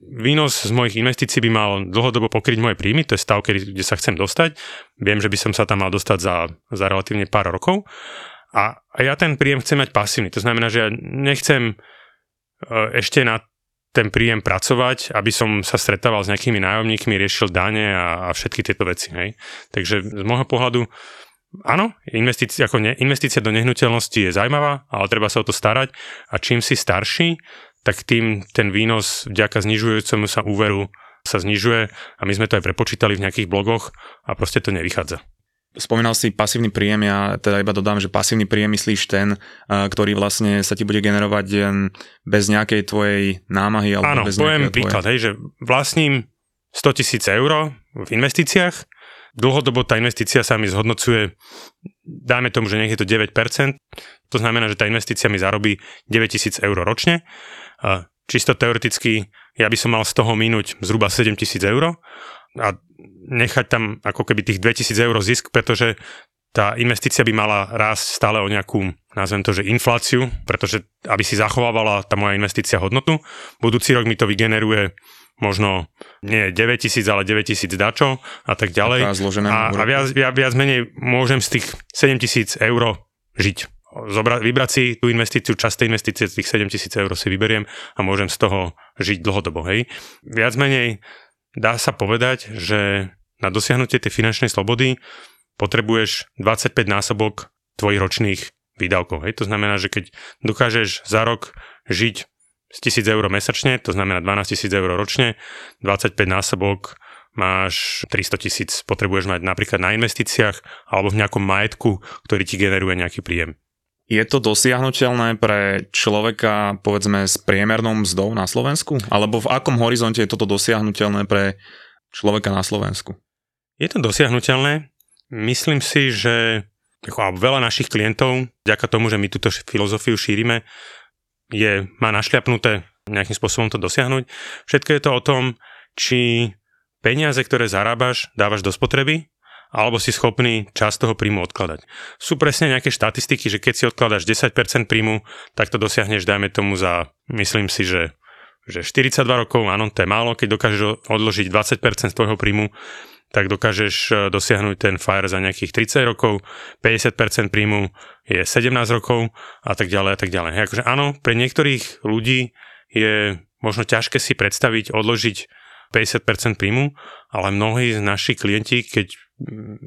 výnos z mojich investícií by mal dlhodobo pokryť moje príjmy, to je stav, kde sa chcem dostať. Viem, že by som sa tam mal dostať za, za relatívne pár rokov. A, a ja ten príjem chcem mať pasívny. To znamená, že ja nechcem e, ešte na ten príjem pracovať, aby som sa stretával s nejakými nájomníkmi, riešil dane a, a všetky tieto veci. Hej. Takže z môjho pohľadu Áno, investícia, ako ne, investícia do nehnuteľnosti je zaujímavá, ale treba sa o to starať a čím si starší, tak tým ten výnos vďaka znižujúcemu sa úveru sa znižuje a my sme to aj prepočítali v nejakých blogoch a proste to nevychádza. Spomínal si pasívny príjem, ja teda iba dodám, že pasívny príjem myslíš ten, ktorý vlastne sa ti bude generovať bez nejakej tvojej námahy. Alebo Áno, bez poviem príklad, hej, že vlastním 100 tisíc eur v investíciách, dlhodobo tá investícia sa mi zhodnocuje, dajme tomu, že nech je to 9%, to znamená, že tá investícia mi zarobí 9 tisíc eur ročne čisto teoreticky ja by som mal z toho minúť zhruba 7000 eur a nechať tam ako keby tých 2000 eur zisk, pretože tá investícia by mala rásť stále o nejakú, nazvem to, že infláciu, pretože aby si zachovávala tá moja investícia hodnotu, budúci rok mi to vygeneruje možno nie 9000, ale 9000 dačo a tak ďalej. A, a, viac, viac, viac menej môžem z tých 7000 eur žiť zobrať, vybrať si tú investíciu, časť tej investície, tých 7 tisíc eur si vyberiem a môžem z toho žiť dlhodobo. Hej. Viac menej dá sa povedať, že na dosiahnutie tej finančnej slobody potrebuješ 25 násobok tvojich ročných výdavkov. Hej. To znamená, že keď dokážeš za rok žiť z 1000 eur mesačne, to znamená 12 tisíc eur ročne, 25 násobok máš 300 tisíc, potrebuješ mať napríklad na investíciách alebo v nejakom majetku, ktorý ti generuje nejaký príjem. Je to dosiahnutelné pre človeka, povedzme, s priemernou mzdou na Slovensku? Alebo v akom horizonte je toto dosiahnutelné pre človeka na Slovensku? Je to dosiahnutelné. Myslím si, že veľa našich klientov, vďaka tomu, že my túto filozofiu šírime, je, má našľapnuté nejakým spôsobom to dosiahnuť. Všetko je to o tom, či peniaze, ktoré zarábaš, dávaš do spotreby alebo si schopný čas toho príjmu odkladať. Sú presne nejaké štatistiky, že keď si odkladáš 10% príjmu, tak to dosiahneš, dajme tomu za, myslím si, že že 42 rokov, áno, to je málo, keď dokážeš odložiť 20% z tvojho príjmu, tak dokážeš e, dosiahnuť ten FIRE za nejakých 30 rokov, 50% príjmu je 17 rokov a tak ďalej a tak ďalej. Akože áno, pre niektorých ľudí je možno ťažké si predstaviť odložiť 50% príjmu, ale mnohí z našich klienti, keď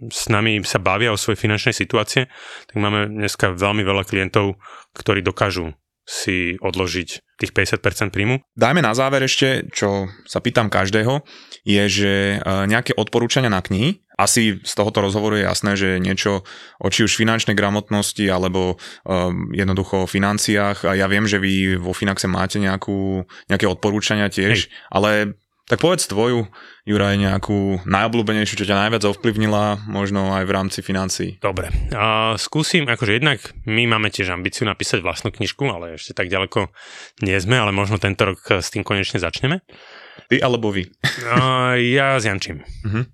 s nami sa bavia o svojej finančnej situácie, tak máme dneska veľmi veľa klientov, ktorí dokážu si odložiť tých 50% príjmu. Dajme na záver ešte, čo sa pýtam každého, je, že e, nejaké odporúčania na knihy. Asi z tohoto rozhovoru je jasné, že niečo o či už finančnej gramotnosti alebo um, jednoducho o financiách. A ja viem, že vy vo Finaxe máte nejakú, nejaké odporúčania tiež, Hej. ale tak povedz tvoju, Juraj, nejakú najobľúbenejšiu, čo ťa najviac ovplyvnila, možno aj v rámci financií. Dobre, a skúsim, akože jednak my máme tiež ambíciu napísať vlastnú knižku, ale ešte tak ďaleko nie sme, ale možno tento rok s tým konečne začneme. Ty alebo vy? A, ja s Jančím. Uh-huh.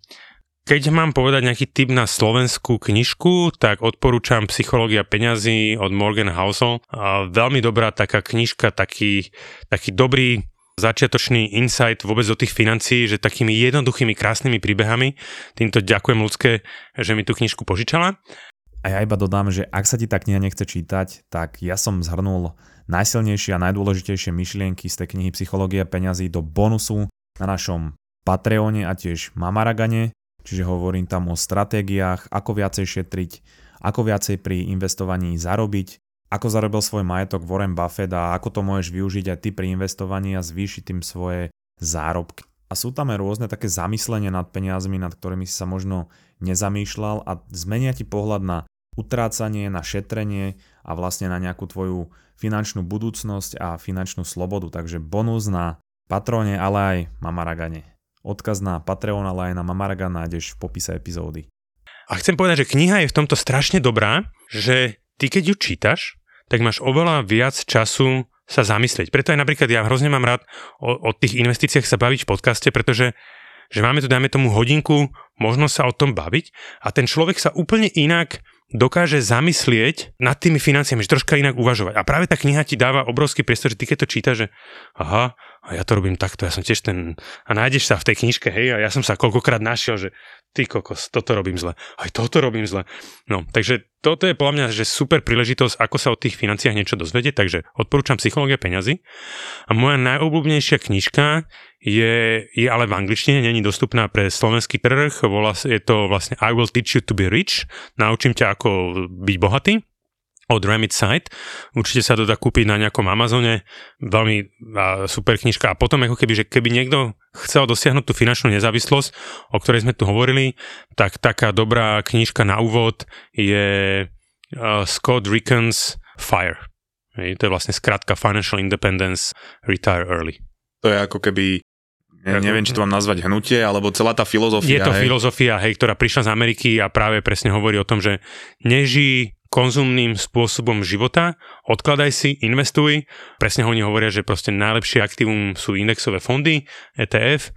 Keď mám povedať nejaký tip na slovenskú knižku, tak odporúčam Psychológia peňazí od Morgan Housel. Veľmi dobrá taká knižka, taký, taký dobrý začiatočný insight vôbec do tých financií, že takými jednoduchými, krásnymi príbehami. Týmto ďakujem ľudské, že mi tú knižku požičala. A ja iba dodám, že ak sa ti tá kniha nechce čítať, tak ja som zhrnul najsilnejšie a najdôležitejšie myšlienky z tej knihy Psychológia peňazí do bonusu na našom Patreone a tiež Mamaragane, čiže hovorím tam o stratégiách, ako viacej šetriť, ako viacej pri investovaní zarobiť, ako zarobil svoj majetok Warren Buffett a ako to môžeš využiť aj ty pri investovaní a zvýšiť tým svoje zárobky. A sú tam aj rôzne také zamyslenia nad peniazmi, nad ktorými si sa možno nezamýšľal a zmenia ti pohľad na utrácanie, na šetrenie a vlastne na nejakú tvoju finančnú budúcnosť a finančnú slobodu. Takže bonus na Patrone, ale aj Mamaragane. Odkaz na Patreon, ale aj na Mamaragan nájdeš v popise epizódy. A chcem povedať, že kniha je v tomto strašne dobrá, že ty keď ju čítaš, tak máš oveľa viac času sa zamyslieť. Preto aj napríklad ja hrozne mám rád o, o tých investíciách sa baviť v podcaste, pretože že máme tu, dajme tomu, hodinku, možno sa o tom baviť a ten človek sa úplne inak dokáže zamyslieť nad tými financiami, že troška inak uvažovať. A práve tá kniha ti dáva obrovský priestor, že ty keď to čítaš, že aha, a ja to robím takto, ja som tiež ten... A nájdeš sa v tej knižke, hej, a ja som sa koľkokrát našiel, že ty kokos, toto robím zle, aj toto robím zle. No, takže toto je podľa mňa že super príležitosť, ako sa o tých financiách niečo dozvedieť, takže odporúčam Psychológia peňazí. A moja najobľúbenejšia knižka je, je ale v angličtine, není dostupná pre slovenský trh, volá, je to vlastne I will teach you to be rich, naučím ťa ako byť bohatý od Remit Site. Určite sa to dá kúpiť na nejakom Amazone. Veľmi super knižka. A potom ako keby, že keby niekto chcel dosiahnuť tú finančnú nezávislosť, o ktorej sme tu hovorili, tak taká dobrá knižka na úvod je uh, Scott Rickens Fire. To je vlastne skratka Financial Independence Retire Early. To je ako keby ja neviem, či to mám nazvať hnutie, alebo celá tá filozofia. Je to hej. filozofia, hej, ktorá prišla z Ameriky a práve presne hovorí o tom, že neží konzumným spôsobom života, odkladaj si, investuj. Presne oni hovoria, že proste najlepšie aktívum sú indexové fondy, ETF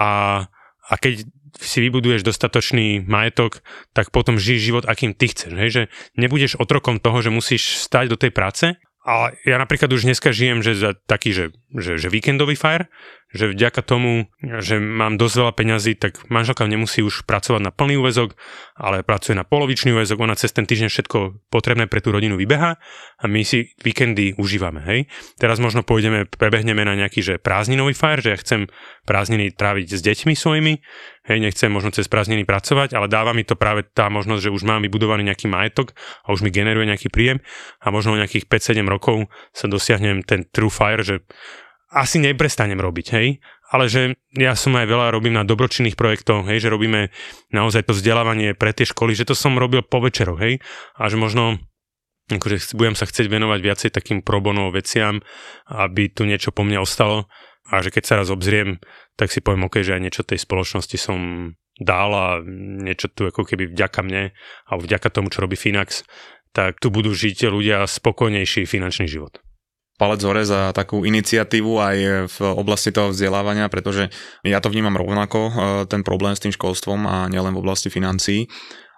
a, a keď si vybuduješ dostatočný majetok, tak potom žij život, akým ty chceš. Hej? Že nebudeš otrokom toho, že musíš stať do tej práce. A ja napríklad už dneska žijem, že za taký, že, že, že víkendový fire, že vďaka tomu, že mám dosť veľa peňazí, tak manželka nemusí už pracovať na plný úvezok, ale pracuje na polovičný úvezok, ona cez ten týždeň všetko potrebné pre tú rodinu vybeha a my si víkendy užívame, hej. Teraz možno pôjdeme, prebehneme na nejaký, že prázdninový fire, že ja chcem prázdniny tráviť s deťmi svojimi, hej, nechcem možno cez prázdniny pracovať, ale dáva mi to práve tá možnosť, že už mám vybudovaný nejaký majetok a už mi generuje nejaký príjem a možno nejakých 5-7 rokov sa dosiahnem ten true fire, že asi neprestanem robiť, hej, ale že ja som aj veľa robím na dobročinných projektoch, hej, že robíme naozaj to vzdelávanie pre tie školy, že to som robil po večeroch, hej, a že možno akože budem sa chcieť venovať viacej takým probono veciam, aby tu niečo po mne ostalo. A že keď sa raz obzriem, tak si poviem, ok, že aj niečo tej spoločnosti som dal a niečo tu ako keby vďaka mne a vďaka tomu, čo robí Finax, tak tu budú žiť ľudia spokojnejší finančný život palec hore za takú iniciatívu aj v oblasti toho vzdelávania, pretože ja to vnímam rovnako, e, ten problém s tým školstvom a nielen v oblasti financií.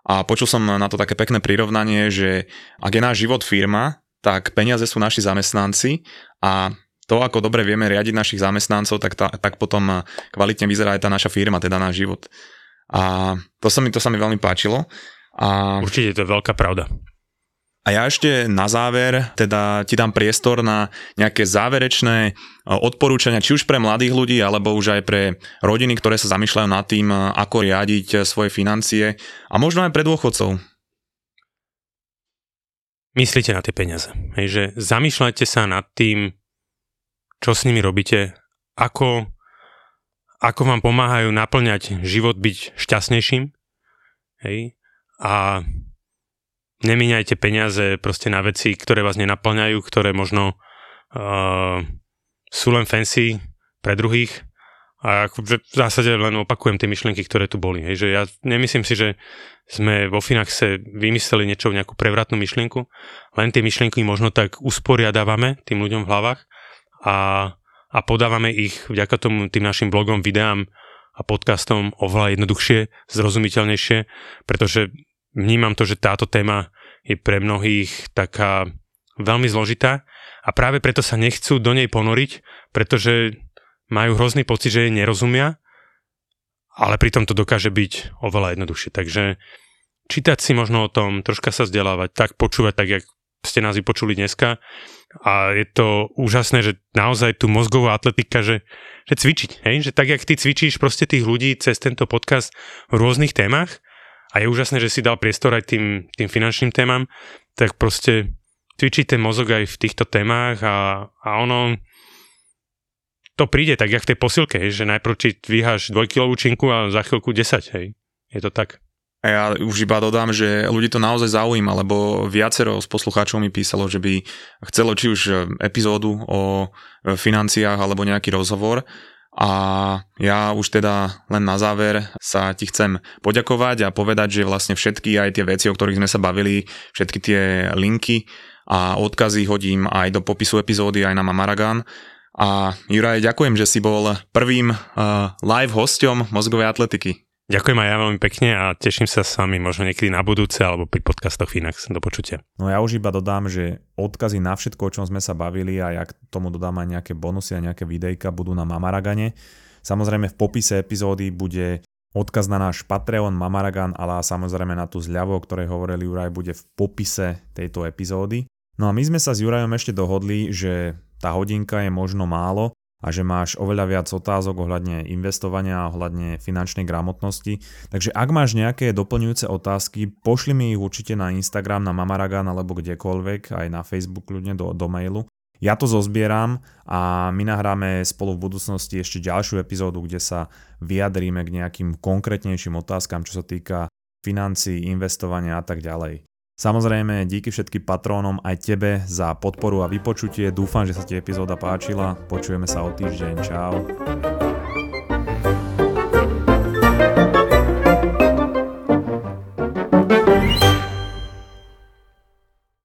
A počul som na to také pekné prirovnanie, že ak je náš život firma, tak peniaze sú naši zamestnanci a to, ako dobre vieme riadiť našich zamestnancov, tak, ta, tak potom kvalitne vyzerá aj tá naša firma, teda náš život. A to sa mi, to sa mi veľmi páčilo. A... Určite to je veľká pravda. A ja ešte na záver teda ti dám priestor na nejaké záverečné e, odporúčania, či už pre mladých ľudí, alebo už aj pre rodiny, ktoré sa zamýšľajú nad tým, e, ako riadiť e, svoje financie a možno aj pre dôchodcov. Myslíte na tie peniaze. Hej, že zamýšľajte sa nad tým, čo s nimi robíte, ako, ako vám pomáhajú naplňať život, byť šťastnejším. Hej, a nemíňajte peniaze proste na veci, ktoré vás nenaplňajú, ktoré možno uh, sú len fancy pre druhých. A v zásade len opakujem tie myšlienky, ktoré tu boli. Hej, že ja nemyslím si, že sme vo Finaxe vymysleli niečo, nejakú prevratnú myšlienku, len tie myšlienky možno tak usporiadávame tým ľuďom v hlavách a, a podávame ich vďaka tomu tým našim blogom, videám a podcastom oveľa jednoduchšie, zrozumiteľnejšie, pretože vnímam to, že táto téma je pre mnohých taká veľmi zložitá a práve preto sa nechcú do nej ponoriť, pretože majú hrozný pocit, že jej nerozumia, ale pritom to dokáže byť oveľa jednoduchšie. Takže čítať si možno o tom, troška sa vzdelávať, tak počúvať, tak jak ste nás vypočuli dneska. A je to úžasné, že naozaj tu mozgová atletika, že, že cvičiť, hej? že tak, jak ty cvičíš proste tých ľudí cez tento podcast v rôznych témach, a je úžasné, že si dal priestor aj tým, tým finančným témam, tak proste cvičí ten mozog aj v týchto témach a, a ono to príde tak, jak v tej posilke, že najprv či dvíhaš dvojkilovú činku a za chvíľku 10, hej. Je to tak. A ja už iba dodám, že ľudí to naozaj zaujíma, lebo viacero z poslucháčov mi písalo, že by chcelo či už epizódu o financiách alebo nejaký rozhovor a ja už teda len na záver sa ti chcem poďakovať a povedať, že vlastne všetky aj tie veci, o ktorých sme sa bavili, všetky tie linky a odkazy hodím aj do popisu epizódy aj na Mamaragan. A Juraj, ďakujem, že si bol prvým uh, live hosťom mozgovej atletiky. Ďakujem aj ja veľmi pekne a teším sa s vami možno niekedy na budúce alebo pri podcastoch Finax. Do počutia. No ja už iba dodám, že odkazy na všetko, o čom sme sa bavili a ja k tomu dodám aj nejaké bonusy a nejaké videjka budú na Mamaragane. Samozrejme v popise epizódy bude odkaz na náš Patreon Mamaragan, ale samozrejme na tú zľavu, o ktorej hovoril Juraj, bude v popise tejto epizódy. No a my sme sa s Jurajom ešte dohodli, že tá hodinka je možno málo, a že máš oveľa viac otázok ohľadne investovania a ohľadne finančnej gramotnosti. Takže ak máš nejaké doplňujúce otázky, pošli mi ich určite na Instagram, na Mamaragan alebo kdekoľvek, aj na Facebook ľudne do, do mailu. Ja to zozbieram a my nahráme spolu v budúcnosti ešte ďalšiu epizódu, kde sa vyjadríme k nejakým konkrétnejším otázkam, čo sa týka financií, investovania a tak ďalej. Samozrejme, díky všetkým patrónom aj tebe za podporu a vypočutie. Dúfam, že sa ti epizóda páčila. Počujeme sa o týždeň. Čau.